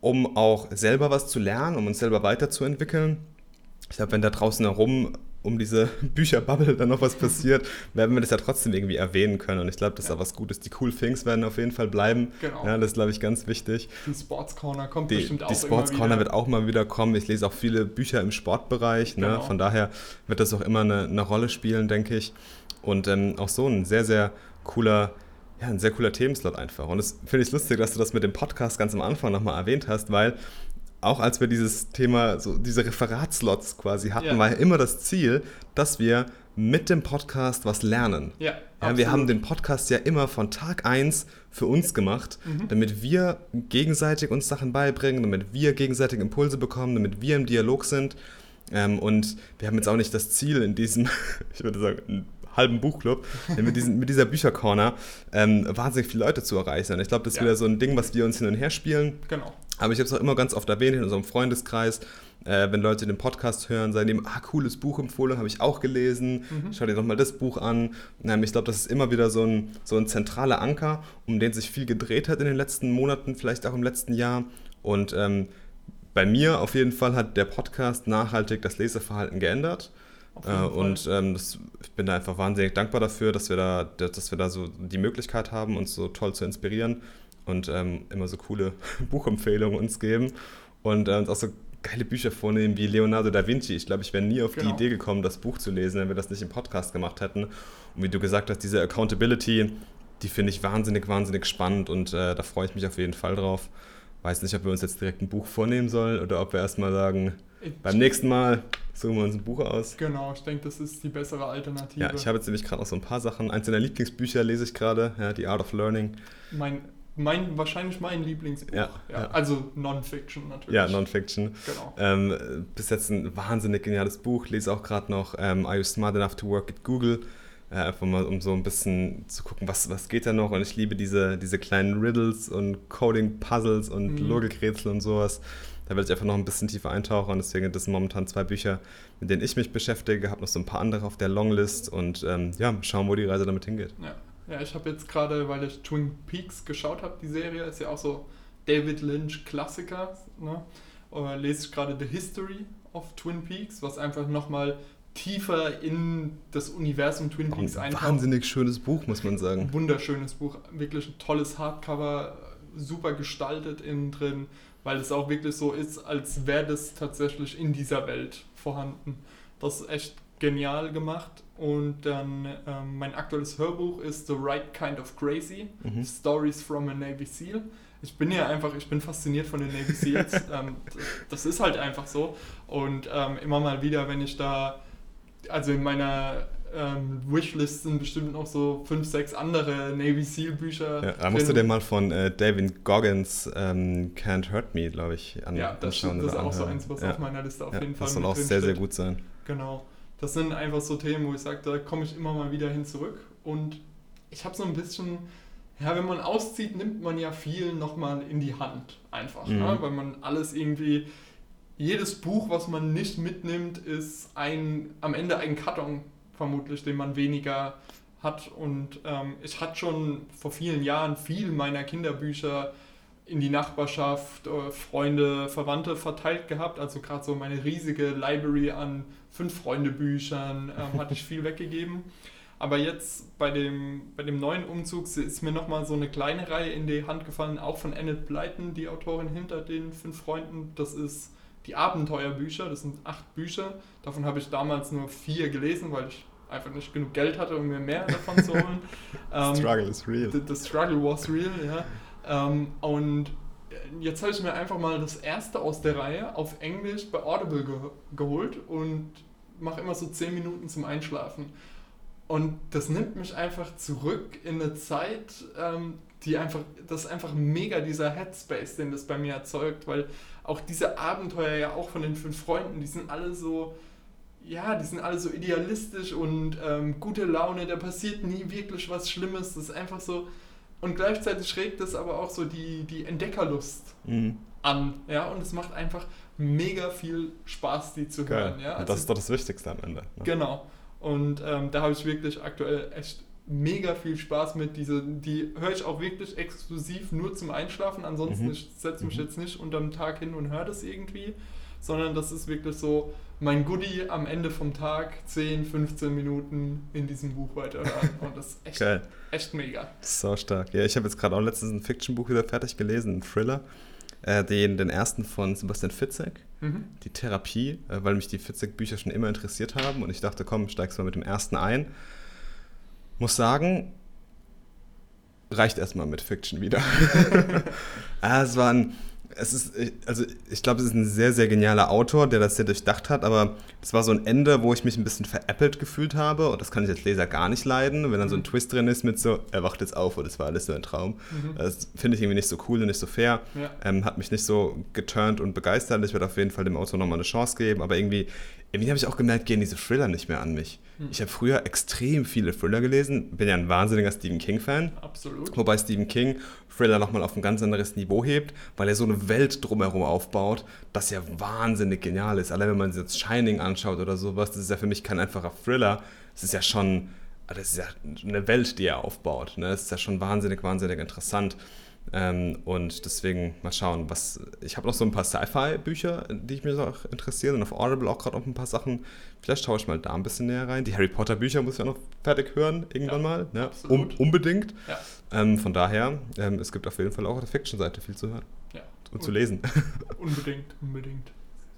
um auch selber was zu lernen, um uns selber weiterzuentwickeln. Ich glaube, wenn da draußen herum um diese Bücherbubble dann noch was passiert, werden wir das ja trotzdem irgendwie erwähnen können. Und ich glaube, das ist Ja. auch was Gutes. Die Cool Things werden auf jeden Fall bleiben. Genau. Ja, das ist, glaube ich, ganz wichtig. Die Sports Corner kommt Die, bestimmt auch die Sports Corner wieder. wird auch mal wieder kommen. Ich lese auch viele Bücher im Sportbereich. Ne? Genau. Von daher wird das auch immer eine, eine Rolle spielen, denke ich. Und ähm, auch so ein sehr, sehr cooler, ja, ein sehr cooler Themenslot einfach. Und es finde ich lustig, dass du das mit dem Podcast ganz am Anfang nochmal erwähnt hast, weil auch als wir dieses Thema, so diese Referatslots quasi hatten, Ja. war ja immer das Ziel, dass wir mit dem Podcast was lernen. Ja, Ja, wir haben den Podcast ja immer von Tag 1 für uns gemacht, Mhm. damit wir gegenseitig uns Sachen beibringen, damit wir gegenseitig Impulse bekommen, damit wir im Dialog sind. Ähm, und wir haben jetzt auch nicht das Ziel in diesem, ich würde sagen, halben Buchclub, mit, diesen, mit dieser Büchercorner ähm, wahnsinnig viele Leute zu erreichen. Und ich glaube, das ist Ja. wieder so ein Ding, was wir uns hin und her spielen. Genau. Aber ich habe es auch immer ganz oft erwähnt in unserem Freundeskreis, äh, wenn Leute den Podcast hören, sagen dem, ah, cooles Buch empfohlen, habe ich auch gelesen, Mhm. schau dir doch mal das Buch an. Ähm, ich glaube, das ist immer wieder so ein, so ein zentraler Anker, um den sich viel gedreht hat in den letzten Monaten, vielleicht auch im letzten Jahr. Und ähm, bei mir auf jeden Fall hat der Podcast nachhaltig das Leseverhalten geändert. Äh, und ähm, das, ich bin da einfach wahnsinnig dankbar dafür, dass wir da, dass wir da so die Möglichkeit haben, uns so toll zu inspirieren und ähm, immer so coole Buchempfehlungen uns geben und äh, uns auch so geile Bücher vornehmen wie Leonardo da Vinci. Ich glaube, ich wäre nie auf Genau. die Idee gekommen, das Buch zu lesen, wenn wir das nicht im Podcast gemacht hätten. Und wie du gesagt hast, diese Accountability, die finde ich wahnsinnig, wahnsinnig spannend und äh, da freue ich mich auf jeden Fall drauf. Weiß nicht, ob wir uns jetzt direkt ein Buch vornehmen sollen oder ob wir erstmal sagen, Ich- beim nächsten Mal suchen wir uns ein Buch aus. Genau, ich denke, das ist die bessere Alternative. Ja, ich habe jetzt nämlich gerade noch so ein paar Sachen. Eins deiner Lieblingsbücher lese ich gerade, ja, The Art of Learning. mein, mein, wahrscheinlich mein Lieblingsbuch. Ja, ja. Also Non-Fiction natürlich. Ja, Non-Fiction. Genau. Ähm, bis jetzt ein wahnsinnig geniales Buch. Lese auch gerade noch ähm, Are You Smart Enough to Work at Google? Äh, einfach mal, um so ein bisschen zu gucken, was, was geht da noch. Und ich liebe diese, diese kleinen Riddles und Coding-Puzzles und Mhm. Logikrätsel und sowas. Da werde ich einfach noch ein bisschen tiefer eintauchen. Und deswegen das sind momentan zwei Bücher, mit denen ich mich beschäftige. Habe noch so ein paar andere auf der Longlist und ähm, ja, schauen, wo die Reise damit hingeht. Ja. Ja, ich habe jetzt gerade, weil ich Twin Peaks geschaut habe, die Serie, ist ja auch so David Lynch Klassiker, ne? Äh, lese ich gerade The History of Twin Peaks, was einfach nochmal tiefer in das Universum Twin Peaks ein eintaucht. Wahnsinnig schönes Buch, muss man sagen. Ein wunderschönes Buch, wirklich ein tolles Hardcover, super gestaltet innen drin, weil es auch wirklich so ist, als wäre das tatsächlich in dieser Welt vorhanden. Das ist echt genial gemacht. Und dann ähm, mein aktuelles Hörbuch ist The Right Kind of Crazy, mhm. Stories from a Navy SEAL. Ich bin ja einfach, ich bin fasziniert von den Navy SEALs. ähm, das ist halt einfach so. Und ähm, immer mal wieder, wenn ich da also in meiner ähm, Wishlist sind bestimmt noch so fünf, sechs andere Navy SEAL Bücher. Ja, da musst du dir mal von äh, David Goggins ähm, Can't Hurt Me, glaube ich, an, ja, das anschauen. das ist auch so eins, was ja. auf meiner Liste auf ja, jeden Fall Das soll auch sehr, sehr gut sein. Genau. Das sind einfach so Themen, wo ich sage, da komme ich immer mal wieder hin zurück. Und ich habe so ein bisschen, ja, wenn man auszieht, nimmt man ja viel nochmal in die Hand einfach, mhm. ne? weil man alles irgendwie jedes Buch, was man nicht mitnimmt, ist ein, am Ende ein Karton vermutlich, den man weniger hat. Und ähm, ich hatte schon vor vielen Jahren viel meiner Kinderbücher in die Nachbarschaft, äh, Freunde, Verwandte verteilt gehabt. Also gerade so meine riesige Library an fünf Freunde-Büchern ähm, hatte ich viel weggegeben. Aber jetzt bei dem, bei dem neuen Umzug ist mir nochmal so eine kleine Reihe in die Hand gefallen, auch von Annette Blyton, die Autorin hinter den fünf Freunden. Das ist die Abenteuerbücher, das sind acht Bücher. Davon habe ich damals nur vier gelesen, weil ich einfach nicht genug Geld hatte, um mir mehr davon zu holen. ähm, struggle is real. The, the, struggle was real, ja. Ähm, und jetzt habe ich mir einfach mal das erste aus der Reihe auf Englisch bei Audible ge geholt und mache immer so zehn Minuten zum Einschlafen. Und das nimmt mich einfach zurück in eine Zeit, ähm, die einfach, das ist einfach mega dieser Headspace, den das bei mir erzeugt, weil auch diese Abenteuer ja auch von den fünf Freunden, die sind alle so, ja, die sind alle so idealistisch und ähm, gute Laune, da passiert nie wirklich was Schlimmes, das ist einfach so, und gleichzeitig schrägt das aber auch so die, die Entdeckerlust mhm. an, ja, und es macht einfach mega viel Spaß, die zu Geil. hören, ja. Also, das ist doch das Wichtigste am Ende. Ne? Genau, und ähm, da habe ich wirklich aktuell echt mega viel Spaß mit. Diese, die höre ich auch wirklich exklusiv nur zum Einschlafen. Ansonsten mhm. ich setze mich mhm. jetzt nicht unterm Tag hin und höre das irgendwie, sondern das ist wirklich so mein Goodie am Ende vom Tag, 10, 15 Minuten in diesem Buch weiterhören. Und das ist echt, Geil. echt mega. So stark. Ja, ich habe jetzt gerade auch letztens ein Fiction-Buch wieder fertig gelesen, ein Thriller. Äh, den, den ersten von Sebastian Fitzek, mhm. die Therapie, äh, weil mich die Fitzek-Bücher schon immer interessiert haben und ich dachte, komm, steigst mal mit dem ersten ein muss sagen, reicht erstmal mit Fiction wieder. ah, es war ein, es ist, also ich glaube, es ist ein sehr, sehr genialer Autor, der das sehr durchdacht hat, aber es war so ein Ende, wo ich mich ein bisschen veräppelt gefühlt habe und das kann ich als Leser gar nicht leiden, wenn dann so ein mhm. Twist drin ist mit so, er wacht jetzt auf und es war alles nur ein Traum. Mhm. Das finde ich irgendwie nicht so cool und nicht so fair. Ja. Ähm, hat mich nicht so geturnt und begeistert. Ich werde auf jeden Fall dem Autor nochmal eine Chance geben, aber irgendwie, irgendwie habe ich auch gemerkt, gehen diese Thriller nicht mehr an mich. Hm. Ich habe früher extrem viele Thriller gelesen, bin ja ein wahnsinniger Stephen King-Fan. Absolut. Wobei Stephen King Thriller nochmal auf ein ganz anderes Niveau hebt, weil er so eine Welt drumherum aufbaut, das ja wahnsinnig genial ist. Allein wenn man sich jetzt Shining anschaut oder sowas, das ist ja für mich kein einfacher Thriller. Es ist ja schon, das ist ja eine Welt, die er aufbaut. Ne? Das ist ja schon wahnsinnig, wahnsinnig interessant. Ähm, und deswegen mal schauen, was. Ich habe noch so ein paar Sci-Fi-Bücher, die ich mir auch interessieren und auf Audible auch gerade noch ein paar Sachen. Vielleicht schaue ich mal da ein bisschen näher rein. Die Harry Potter-Bücher muss ich auch noch fertig hören, irgendwann ja, mal. Ne? Um, unbedingt. Ja. Ähm, von daher, ähm, es gibt auf jeden Fall auch auf der Fiction-Seite viel zu hören. Ja. Und zu lesen. Unbedingt, unbedingt.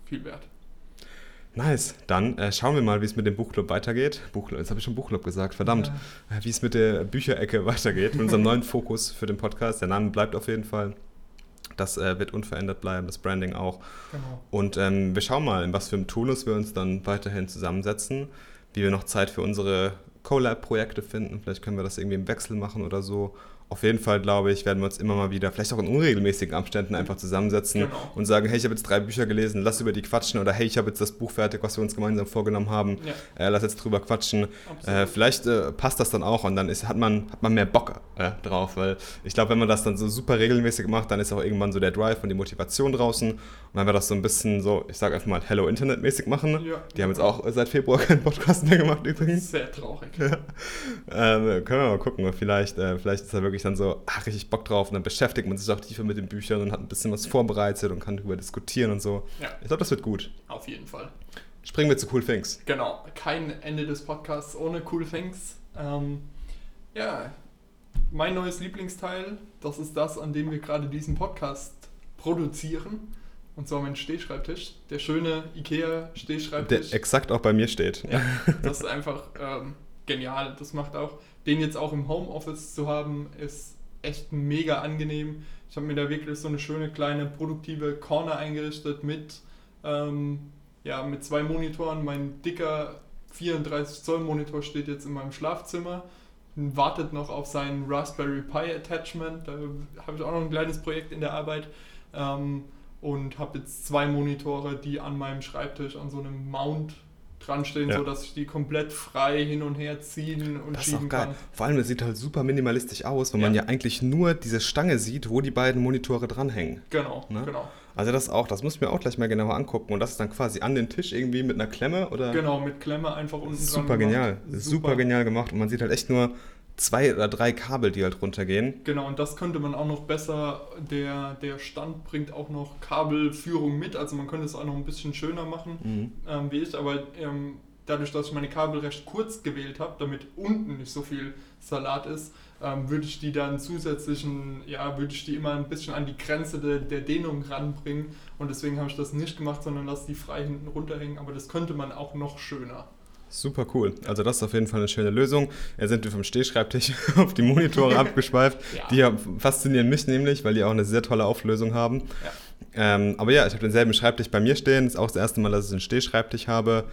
Viel wert. Nice. Dann äh, schauen wir mal, wie es mit dem Buchclub weitergeht. Buchclub, jetzt habe ich schon Buchclub gesagt, verdammt. Ja. Äh, wie es mit der Bücherecke weitergeht, mit unserem neuen Fokus für den Podcast. Der Name bleibt auf jeden Fall. Das äh, wird unverändert bleiben, das Branding auch. Genau. Und ähm, wir schauen mal, in was für einem Turnus wir uns dann weiterhin zusammensetzen, wie wir noch Zeit für unsere Collab-Projekte finden. Vielleicht können wir das irgendwie im Wechsel machen oder so. Auf jeden Fall, glaube ich, werden wir uns immer mal wieder, vielleicht auch in unregelmäßigen Abständen, einfach zusammensetzen Genau. und sagen, hey, ich habe jetzt drei Bücher gelesen, lass über die quatschen oder hey, ich habe jetzt das Buch fertig, was wir uns gemeinsam vorgenommen haben, Ja. äh, lass jetzt drüber quatschen. Äh, vielleicht äh, passt das dann auch und dann ist, hat, man, hat man mehr Bock äh, drauf, weil ich glaube, wenn man das dann so super regelmäßig macht, dann ist auch irgendwann so der Drive und die Motivation draußen und wenn wir das so ein bisschen so, ich sage einfach mal Hello Internet mäßig machen, Ja. die haben jetzt auch seit Februar keinen Podcast mehr gemacht übrigens. Sehr traurig. Ähm, können wir mal gucken. Vielleicht, äh, vielleicht ist da wirklich dann so ach, richtig Bock drauf und dann beschäftigt man sich auch tiefer mit den Büchern und hat ein bisschen was vorbereitet und kann darüber diskutieren und so. Ja. Ich glaube, das wird gut. Auf jeden Fall. Springen wir zu Cool Things. Genau, kein Ende des Podcasts ohne Cool Things. Ähm, ja, mein neues Lieblingsteil, das ist das, an dem wir gerade diesen Podcast produzieren. Und zwar mein Stehschreibtisch. Der schöne Der IKEA-Stehschreibtisch. exakt auch bei mir steht. Ja, das ist einfach ähm, genial. Das macht auch, den jetzt auch im Homeoffice zu haben, ist echt mega angenehm. Ich habe mir da wirklich so eine schöne kleine produktive Corner eingerichtet mit, ähm, ja, mit zwei Monitoren. Mein dicker 34 Zoll Monitor steht jetzt in meinem Schlafzimmer. Wartet noch auf sein Raspberry Pi Attachment. Da habe ich auch noch ein kleines Projekt in der Arbeit. Ähm, und habe jetzt zwei Monitore, die an meinem Schreibtisch an so einem Mount dran stehen, Ja. sodass ich die komplett frei hin und her ziehen und Das ist auch schieben geil. kann. Vor allem, es sieht halt super minimalistisch aus, weil man Ja. ja eigentlich nur diese Stange sieht, wo die beiden Monitore dranhängen. Genau, Ne? genau. Also das auch, das muss ich mir auch gleich mal genauer angucken. Und das ist dann quasi an den Tisch irgendwie mit einer Klemme oder? Genau, mit Klemme einfach unten dran. Super gemacht. genial. Super. genial gemacht. Und man sieht halt echt nur zwei oder drei Kabel, die halt runtergehen. Genau, und das könnte man auch noch besser, der, der Stand bringt auch noch Kabelführung mit, also man könnte es auch noch ein bisschen schöner machen, Mhm. ähm, wie ich, aber ähm, dadurch, dass ich meine Kabel recht kurz gewählt habe, damit unten nicht so viel Salat ist, ähm, würde ich die dann zusätzlichen, ja, würde ich die immer ein bisschen an die Grenze der, der Dehnung ranbringen und deswegen habe ich das nicht gemacht, sondern lasse die frei hinten runterhängen, aber das könnte man auch noch schöner. Super cool. Also das ist auf jeden Fall eine schöne Lösung. Da sind wir vom Stehschreibtisch auf die Monitore abgeschweift. Ja. Die faszinieren mich nämlich, weil die auch eine sehr tolle Auflösung haben. Ja. Ähm, aber ja, ich habe denselben Schreibtisch bei mir stehen. Das ist auch das erste Mal, dass ich einen Stehschreibtisch habe.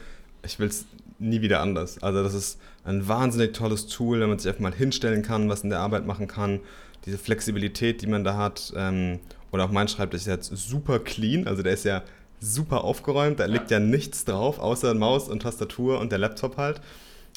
Ich will es nie wieder anders. Also das ist ein wahnsinnig tolles Tool, wenn man sich einfach mal hinstellen kann, was in der Arbeit machen kann. Diese Flexibilität, die man da hat. Ähm, oder auch mein Schreibtisch ist jetzt super clean. Also der ist ja super aufgeräumt. Da Ja. liegt ja nichts drauf, außer Maus und Tastatur und der Laptop halt.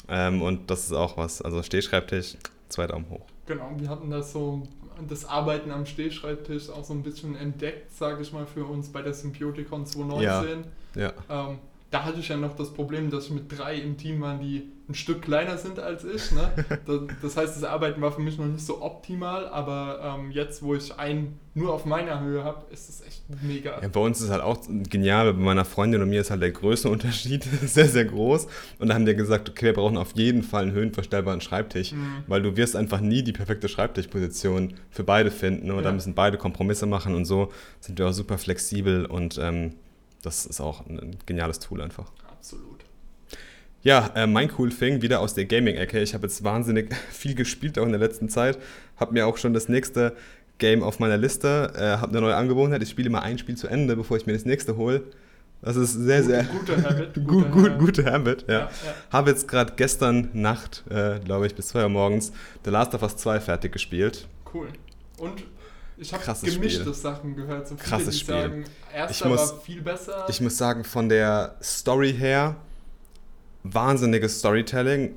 Ähm, und das ist auch was. Also Stehschreibtisch, zwei Daumen hoch. Genau, wir hatten das so, das Arbeiten am Stehschreibtisch auch so ein bisschen entdeckt, sage ich mal, für uns bei der Symbioticon 2019. Ja. Ähm, da hatte ich ja noch das Problem, dass ich mit drei im Team waren, die ein Stück kleiner sind als ich. Ne? Das, heißt, das Arbeiten war für mich noch nicht so optimal, aber ähm, jetzt, wo ich einen nur auf meiner Höhe habe, ist es echt mega. Ja, bei uns ist halt auch genial, bei meiner Freundin und mir ist halt der Größenunterschied sehr, sehr groß. Und da haben wir gesagt, okay, wir brauchen auf jeden Fall einen höhenverstellbaren Schreibtisch, Mhm. weil du wirst einfach nie die perfekte Schreibtischposition für beide finden. Und Ja. da müssen beide Kompromisse machen und so sind wir auch super flexibel und ähm, das ist auch ein geniales Tool einfach. Absolut. Ja, äh, mein cool Thing, wieder aus der Gaming-Ecke. Ich habe jetzt wahnsinnig viel gespielt, auch in der letzten Zeit. Habe mir auch schon das nächste Game auf meiner Liste. Äh, habe eine neue Angewohnheit. Ich spiele immer ein Spiel zu Ende, bevor ich mir das nächste hole. Das ist sehr, sehr Guter Habit. gut, guter gut, Habit. gute Habit. Ja. Ja, ja. Habe jetzt gerade gestern Nacht, äh, glaube ich, bis 2 Uhr morgens The Last of Us 2 fertig gespielt. Cool. Und ich habe gemischte Spiel. Sachen gehört. So viele, Krasses Spiel. sagen, erster Ich muss- war viel besser. Ich muss sagen, von der Story her, wahnsinniges Storytelling,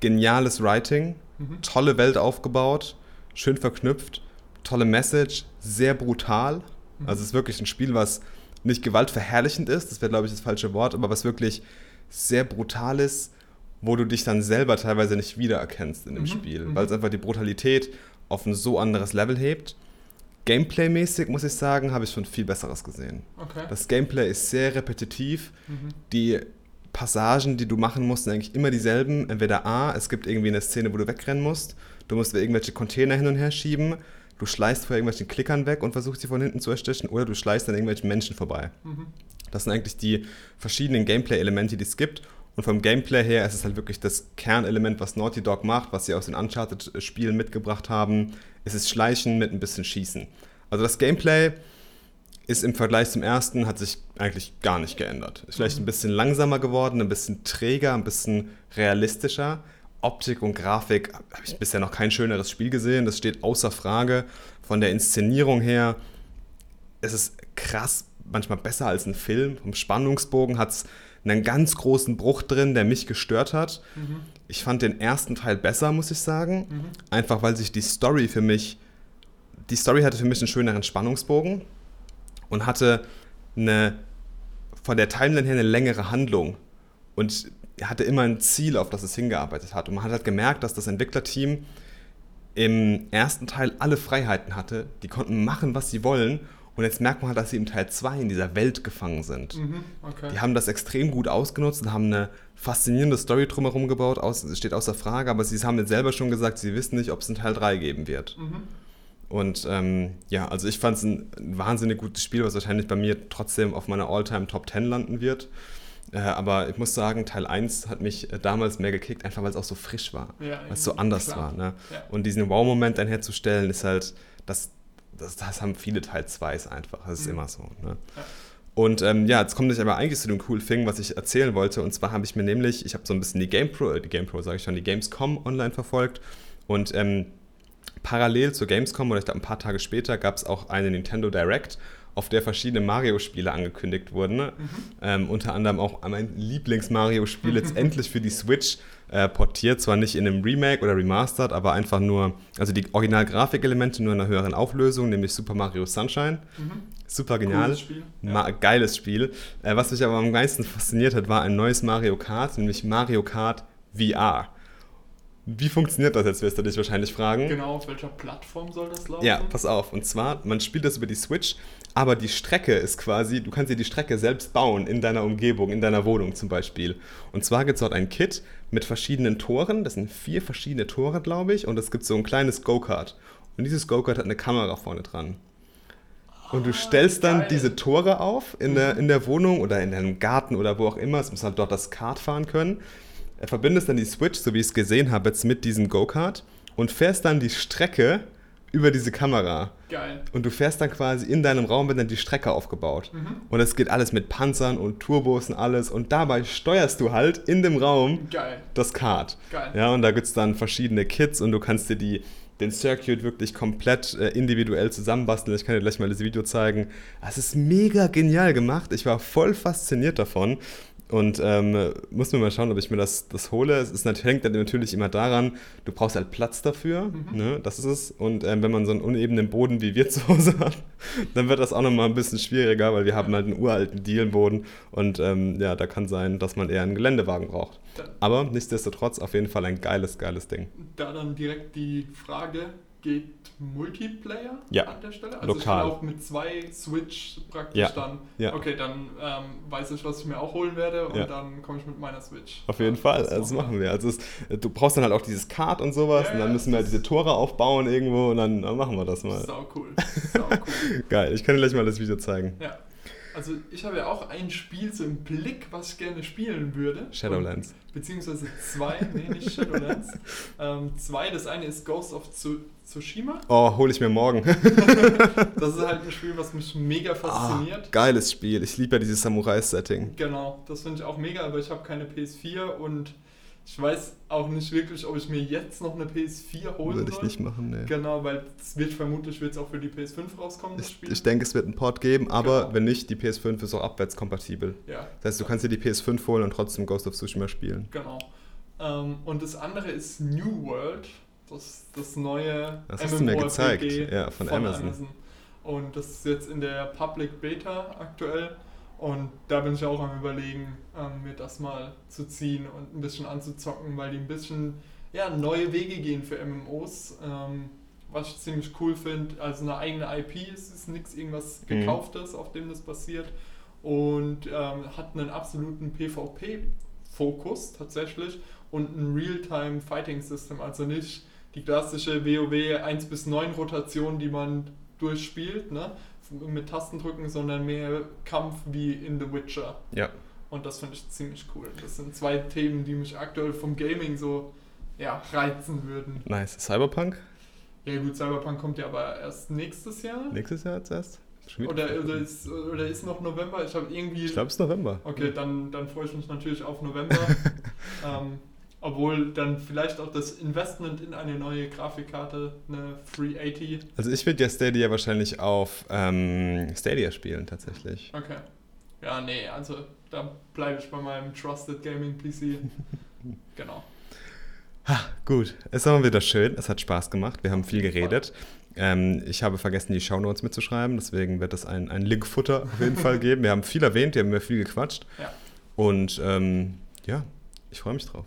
geniales Writing, Mhm. tolle Welt aufgebaut, schön verknüpft, tolle Message, sehr brutal. Mhm. Also es ist wirklich ein Spiel, was nicht gewaltverherrlichend ist, das wäre glaube ich das falsche Wort, aber was wirklich sehr brutal ist, wo du dich dann selber teilweise nicht wiedererkennst in dem Mhm, Spiel, mhm. weil es einfach die Brutalität auf ein so anderes Level hebt. Gameplay-mäßig, muss ich sagen, habe ich schon viel Besseres gesehen. Okay. Das Gameplay ist sehr repetitiv. Mhm. Die Passagen, die du machen musst, sind eigentlich immer dieselben. Entweder A, es gibt irgendwie eine Szene, wo du wegrennen musst. Du musst irgendwelche Container hin und her schieben. Du schleißt vor irgendwelchen Klickern weg und versuchst sie von hinten zu erstechen. Oder du schleißt an irgendwelchen Menschen vorbei. Mhm. Das sind eigentlich die verschiedenen Gameplay-Elemente, die es gibt. Und vom Gameplay her ist es halt wirklich das Kernelement, was Naughty Dog macht, was sie aus den Uncharted-Spielen mitgebracht haben. Es ist Schleichen mit ein bisschen Schießen. Also das Gameplay ist im Vergleich zum ersten, hat sich eigentlich gar nicht geändert. Ist vielleicht ein bisschen langsamer geworden, ein bisschen träger, ein bisschen realistischer. Optik und Grafik habe ich bisher noch kein schöneres Spiel gesehen. Das steht außer Frage. Von der Inszenierung her ist es krass, manchmal besser als ein Film. Vom Spannungsbogen hat es einen ganz großen Bruch drin, der mich gestört hat. Mhm. Ich fand den ersten Teil besser, muss ich sagen. Mhm. Einfach weil sich die Story für mich, die Story hatte für mich einen schöneren Spannungsbogen und hatte eine, von der Timeline her eine längere Handlung. Und hatte immer ein Ziel, auf das es hingearbeitet hat. Und man hat halt gemerkt, dass das Entwicklerteam im ersten Teil alle Freiheiten hatte. Die konnten machen, was sie wollen. Und jetzt merkt man halt, dass sie im Teil 2 in dieser Welt gefangen sind. Mhm, okay. Die haben das extrem gut ausgenutzt und haben eine faszinierende Story drumherum gebaut, aus, steht außer Frage, aber sie haben jetzt selber schon gesagt, sie wissen nicht, ob es einen Teil 3 geben wird. Mhm. Und ähm, ja, also ich fand es ein, ein, wahnsinnig gutes Spiel, was wahrscheinlich bei mir trotzdem auf meiner All-Time Top 10 landen wird. Äh, aber ich muss sagen, Teil 1 hat mich äh, damals mehr gekickt, einfach weil es auch so frisch war, ja, weil es so anders klar. war. Ne? Ja. Und diesen Wow-Moment dann herzustellen, ist halt, das, das, das haben viele Teil 2s einfach. Das ist mhm. immer so. Ne? Ja. Und ähm, ja, jetzt komme ich aber eigentlich zu dem coolen Thing, was ich erzählen wollte. Und zwar habe ich mir nämlich, ich habe so ein bisschen die GamePro, äh, die GamePro sage ich schon, die Gamescom online verfolgt. Und ähm, parallel zur Gamescom oder ich glaube ein paar Tage später gab es auch eine Nintendo Direct auf der verschiedene Mario-Spiele angekündigt wurden. Mhm. Ähm, unter anderem auch mein Lieblings-Mario-Spiel jetzt endlich für die Switch äh, portiert. Zwar nicht in einem Remake oder Remastered, aber einfach nur, also die Original-Grafikelemente nur in einer höheren Auflösung, nämlich Super Mario Sunshine. Mhm. Super genial. Spiel. Ja. Geiles Spiel. Äh, was mich aber am meisten fasziniert hat, war ein neues Mario Kart, nämlich Mario Kart VR. Wie funktioniert das jetzt, wirst du dich wahrscheinlich fragen. Genau, auf welcher Plattform soll das laufen? Ja, pass auf. Und zwar, man spielt das über die Switch, aber die Strecke ist quasi, du kannst dir die Strecke selbst bauen in deiner Umgebung, in deiner Wohnung zum Beispiel. Und zwar gibt es dort ein Kit mit verschiedenen Toren. Das sind vier verschiedene Tore, glaube ich. Und es gibt so ein kleines Go-Kart. Und dieses Go-Kart hat eine Kamera vorne dran. Und du ah, stellst dann diese Tore auf in der, in der Wohnung oder in deinem Garten oder wo auch immer. Es muss halt dort das Kart fahren können verbindest dann die Switch, so wie ich es gesehen habe, jetzt mit diesem Go-Kart und fährst dann die Strecke über diese Kamera. Geil. Und du fährst dann quasi in deinem Raum, wird dann die Strecke aufgebaut. Mhm. Und es geht alles mit Panzern und Turbos und alles. Und dabei steuerst du halt in dem Raum Geil. das Kart. Geil. Ja, und da gibt es dann verschiedene Kits und du kannst dir die, den Circuit wirklich komplett äh, individuell zusammenbasteln. Ich kann dir gleich mal das Video zeigen. Es ist mega genial gemacht. Ich war voll fasziniert davon. Und ähm, muss mir mal schauen, ob ich mir das, das hole. Es ist, hängt natürlich immer daran, du brauchst halt Platz dafür. Mhm. Ne? Das ist es. Und ähm, wenn man so einen unebenen Boden wie wir zu Hause hat, dann wird das auch nochmal ein bisschen schwieriger, weil wir haben halt einen uralten Dielenboden. Und ähm, ja, da kann sein, dass man eher einen Geländewagen braucht. Aber nichtsdestotrotz auf jeden Fall ein geiles, geiles Ding. Da dann direkt die Frage, geht Multiplayer ja, an der Stelle? Also lokal. ich kann auch mit zwei Switch praktisch ja. dann. Ja. Okay, dann ähm, weiß ich, was ich mir auch holen werde und dann komme ich mit meiner Switch. Auf jeden Fall, das, das machen wir. Also es, du brauchst dann halt auch dieses Kart und sowas und dann müssen wir halt diese Tore aufbauen irgendwo und dann, dann machen wir das mal. Sau cool. Sau cool. Geil, ich kann dir gleich mal das Video zeigen. Ja. Also ich habe ja auch ein Spiel so im Blick, was ich gerne spielen würde. Shadowlands. Und, beziehungsweise zwei, nee, nicht Shadowlands. ähm, zwei, das eine ist Ghost of Tsushima. Oh, hole ich mir morgen. das ist halt ein Spiel, was mich mega fasziniert. Ah, geiles Spiel. Ich liebe ja dieses Samurai-Setting. Genau, das finde ich auch mega, aber ich habe keine PS4 und ich weiß auch nicht wirklich, ob ich mir jetzt noch eine PS4 holen Würde ich soll. nicht machen, ne. Genau, weil es wird vermutlich wird's auch für die PS5 rauskommen, das Spiel. Ich, ich denke, es wird einen Port geben, aber genau. wenn nicht, die PS5 ist auch abwärtskompatibel. Ja. Das heißt, du kannst dir die PS5 holen und trotzdem Ghost of Tsushima spielen. Genau. Ähm, und das andere ist New World, das, das neue Das hast du mir gezeigt, ja, von, von Amazon. Amazon. Und das ist jetzt in der Public Beta aktuell. Und da bin ich auch am überlegen, ähm, mir das mal zu ziehen und ein bisschen anzuzocken, weil die ein bisschen ja, neue Wege gehen für MMOs. Ähm, was ich ziemlich cool finde. Also eine eigene IP ist, ist nichts irgendwas mhm. gekauftes, mhm. auf dem das passiert. Und ähm, hat einen absoluten PvP-Fokus tatsächlich und ein Real-Time Fighting System. Also nicht die klassische WoW 1 bis 9 Rotation, die man durchspielt, ne? mit Tastendrücken, sondern mehr Kampf wie in The Witcher. Ja. Und das finde ich ziemlich cool. Das sind zwei Themen, die mich aktuell vom Gaming so ja, reizen würden. Nice. Cyberpunk? Ja gut, Cyberpunk kommt ja aber erst nächstes Jahr. Nächstes Jahr erst? Oder, oder, ist, oder ist noch November? Ich habe irgendwie. Ich glaube, es ist November. Okay, dann, dann freue ich mich natürlich auf November. ähm, Obwohl dann vielleicht auch das Investment in eine neue Grafikkarte, eine 380. Also ich würde ja Stadia wahrscheinlich auf ähm, Stadia spielen tatsächlich. Okay. Ja, nee, also da bleibe ich bei meinem Trusted Gaming PC. genau. Ha, gut, es war wieder schön. Es hat Spaß gemacht. Wir haben viel geredet. Ähm, ich habe vergessen, die Shownotes mitzuschreiben, deswegen wird es ein, ein Linkfutter auf jeden Fall geben. Wir haben viel erwähnt, wir haben viel gequatscht. Ja. Und ähm, ja, ich freue mich drauf.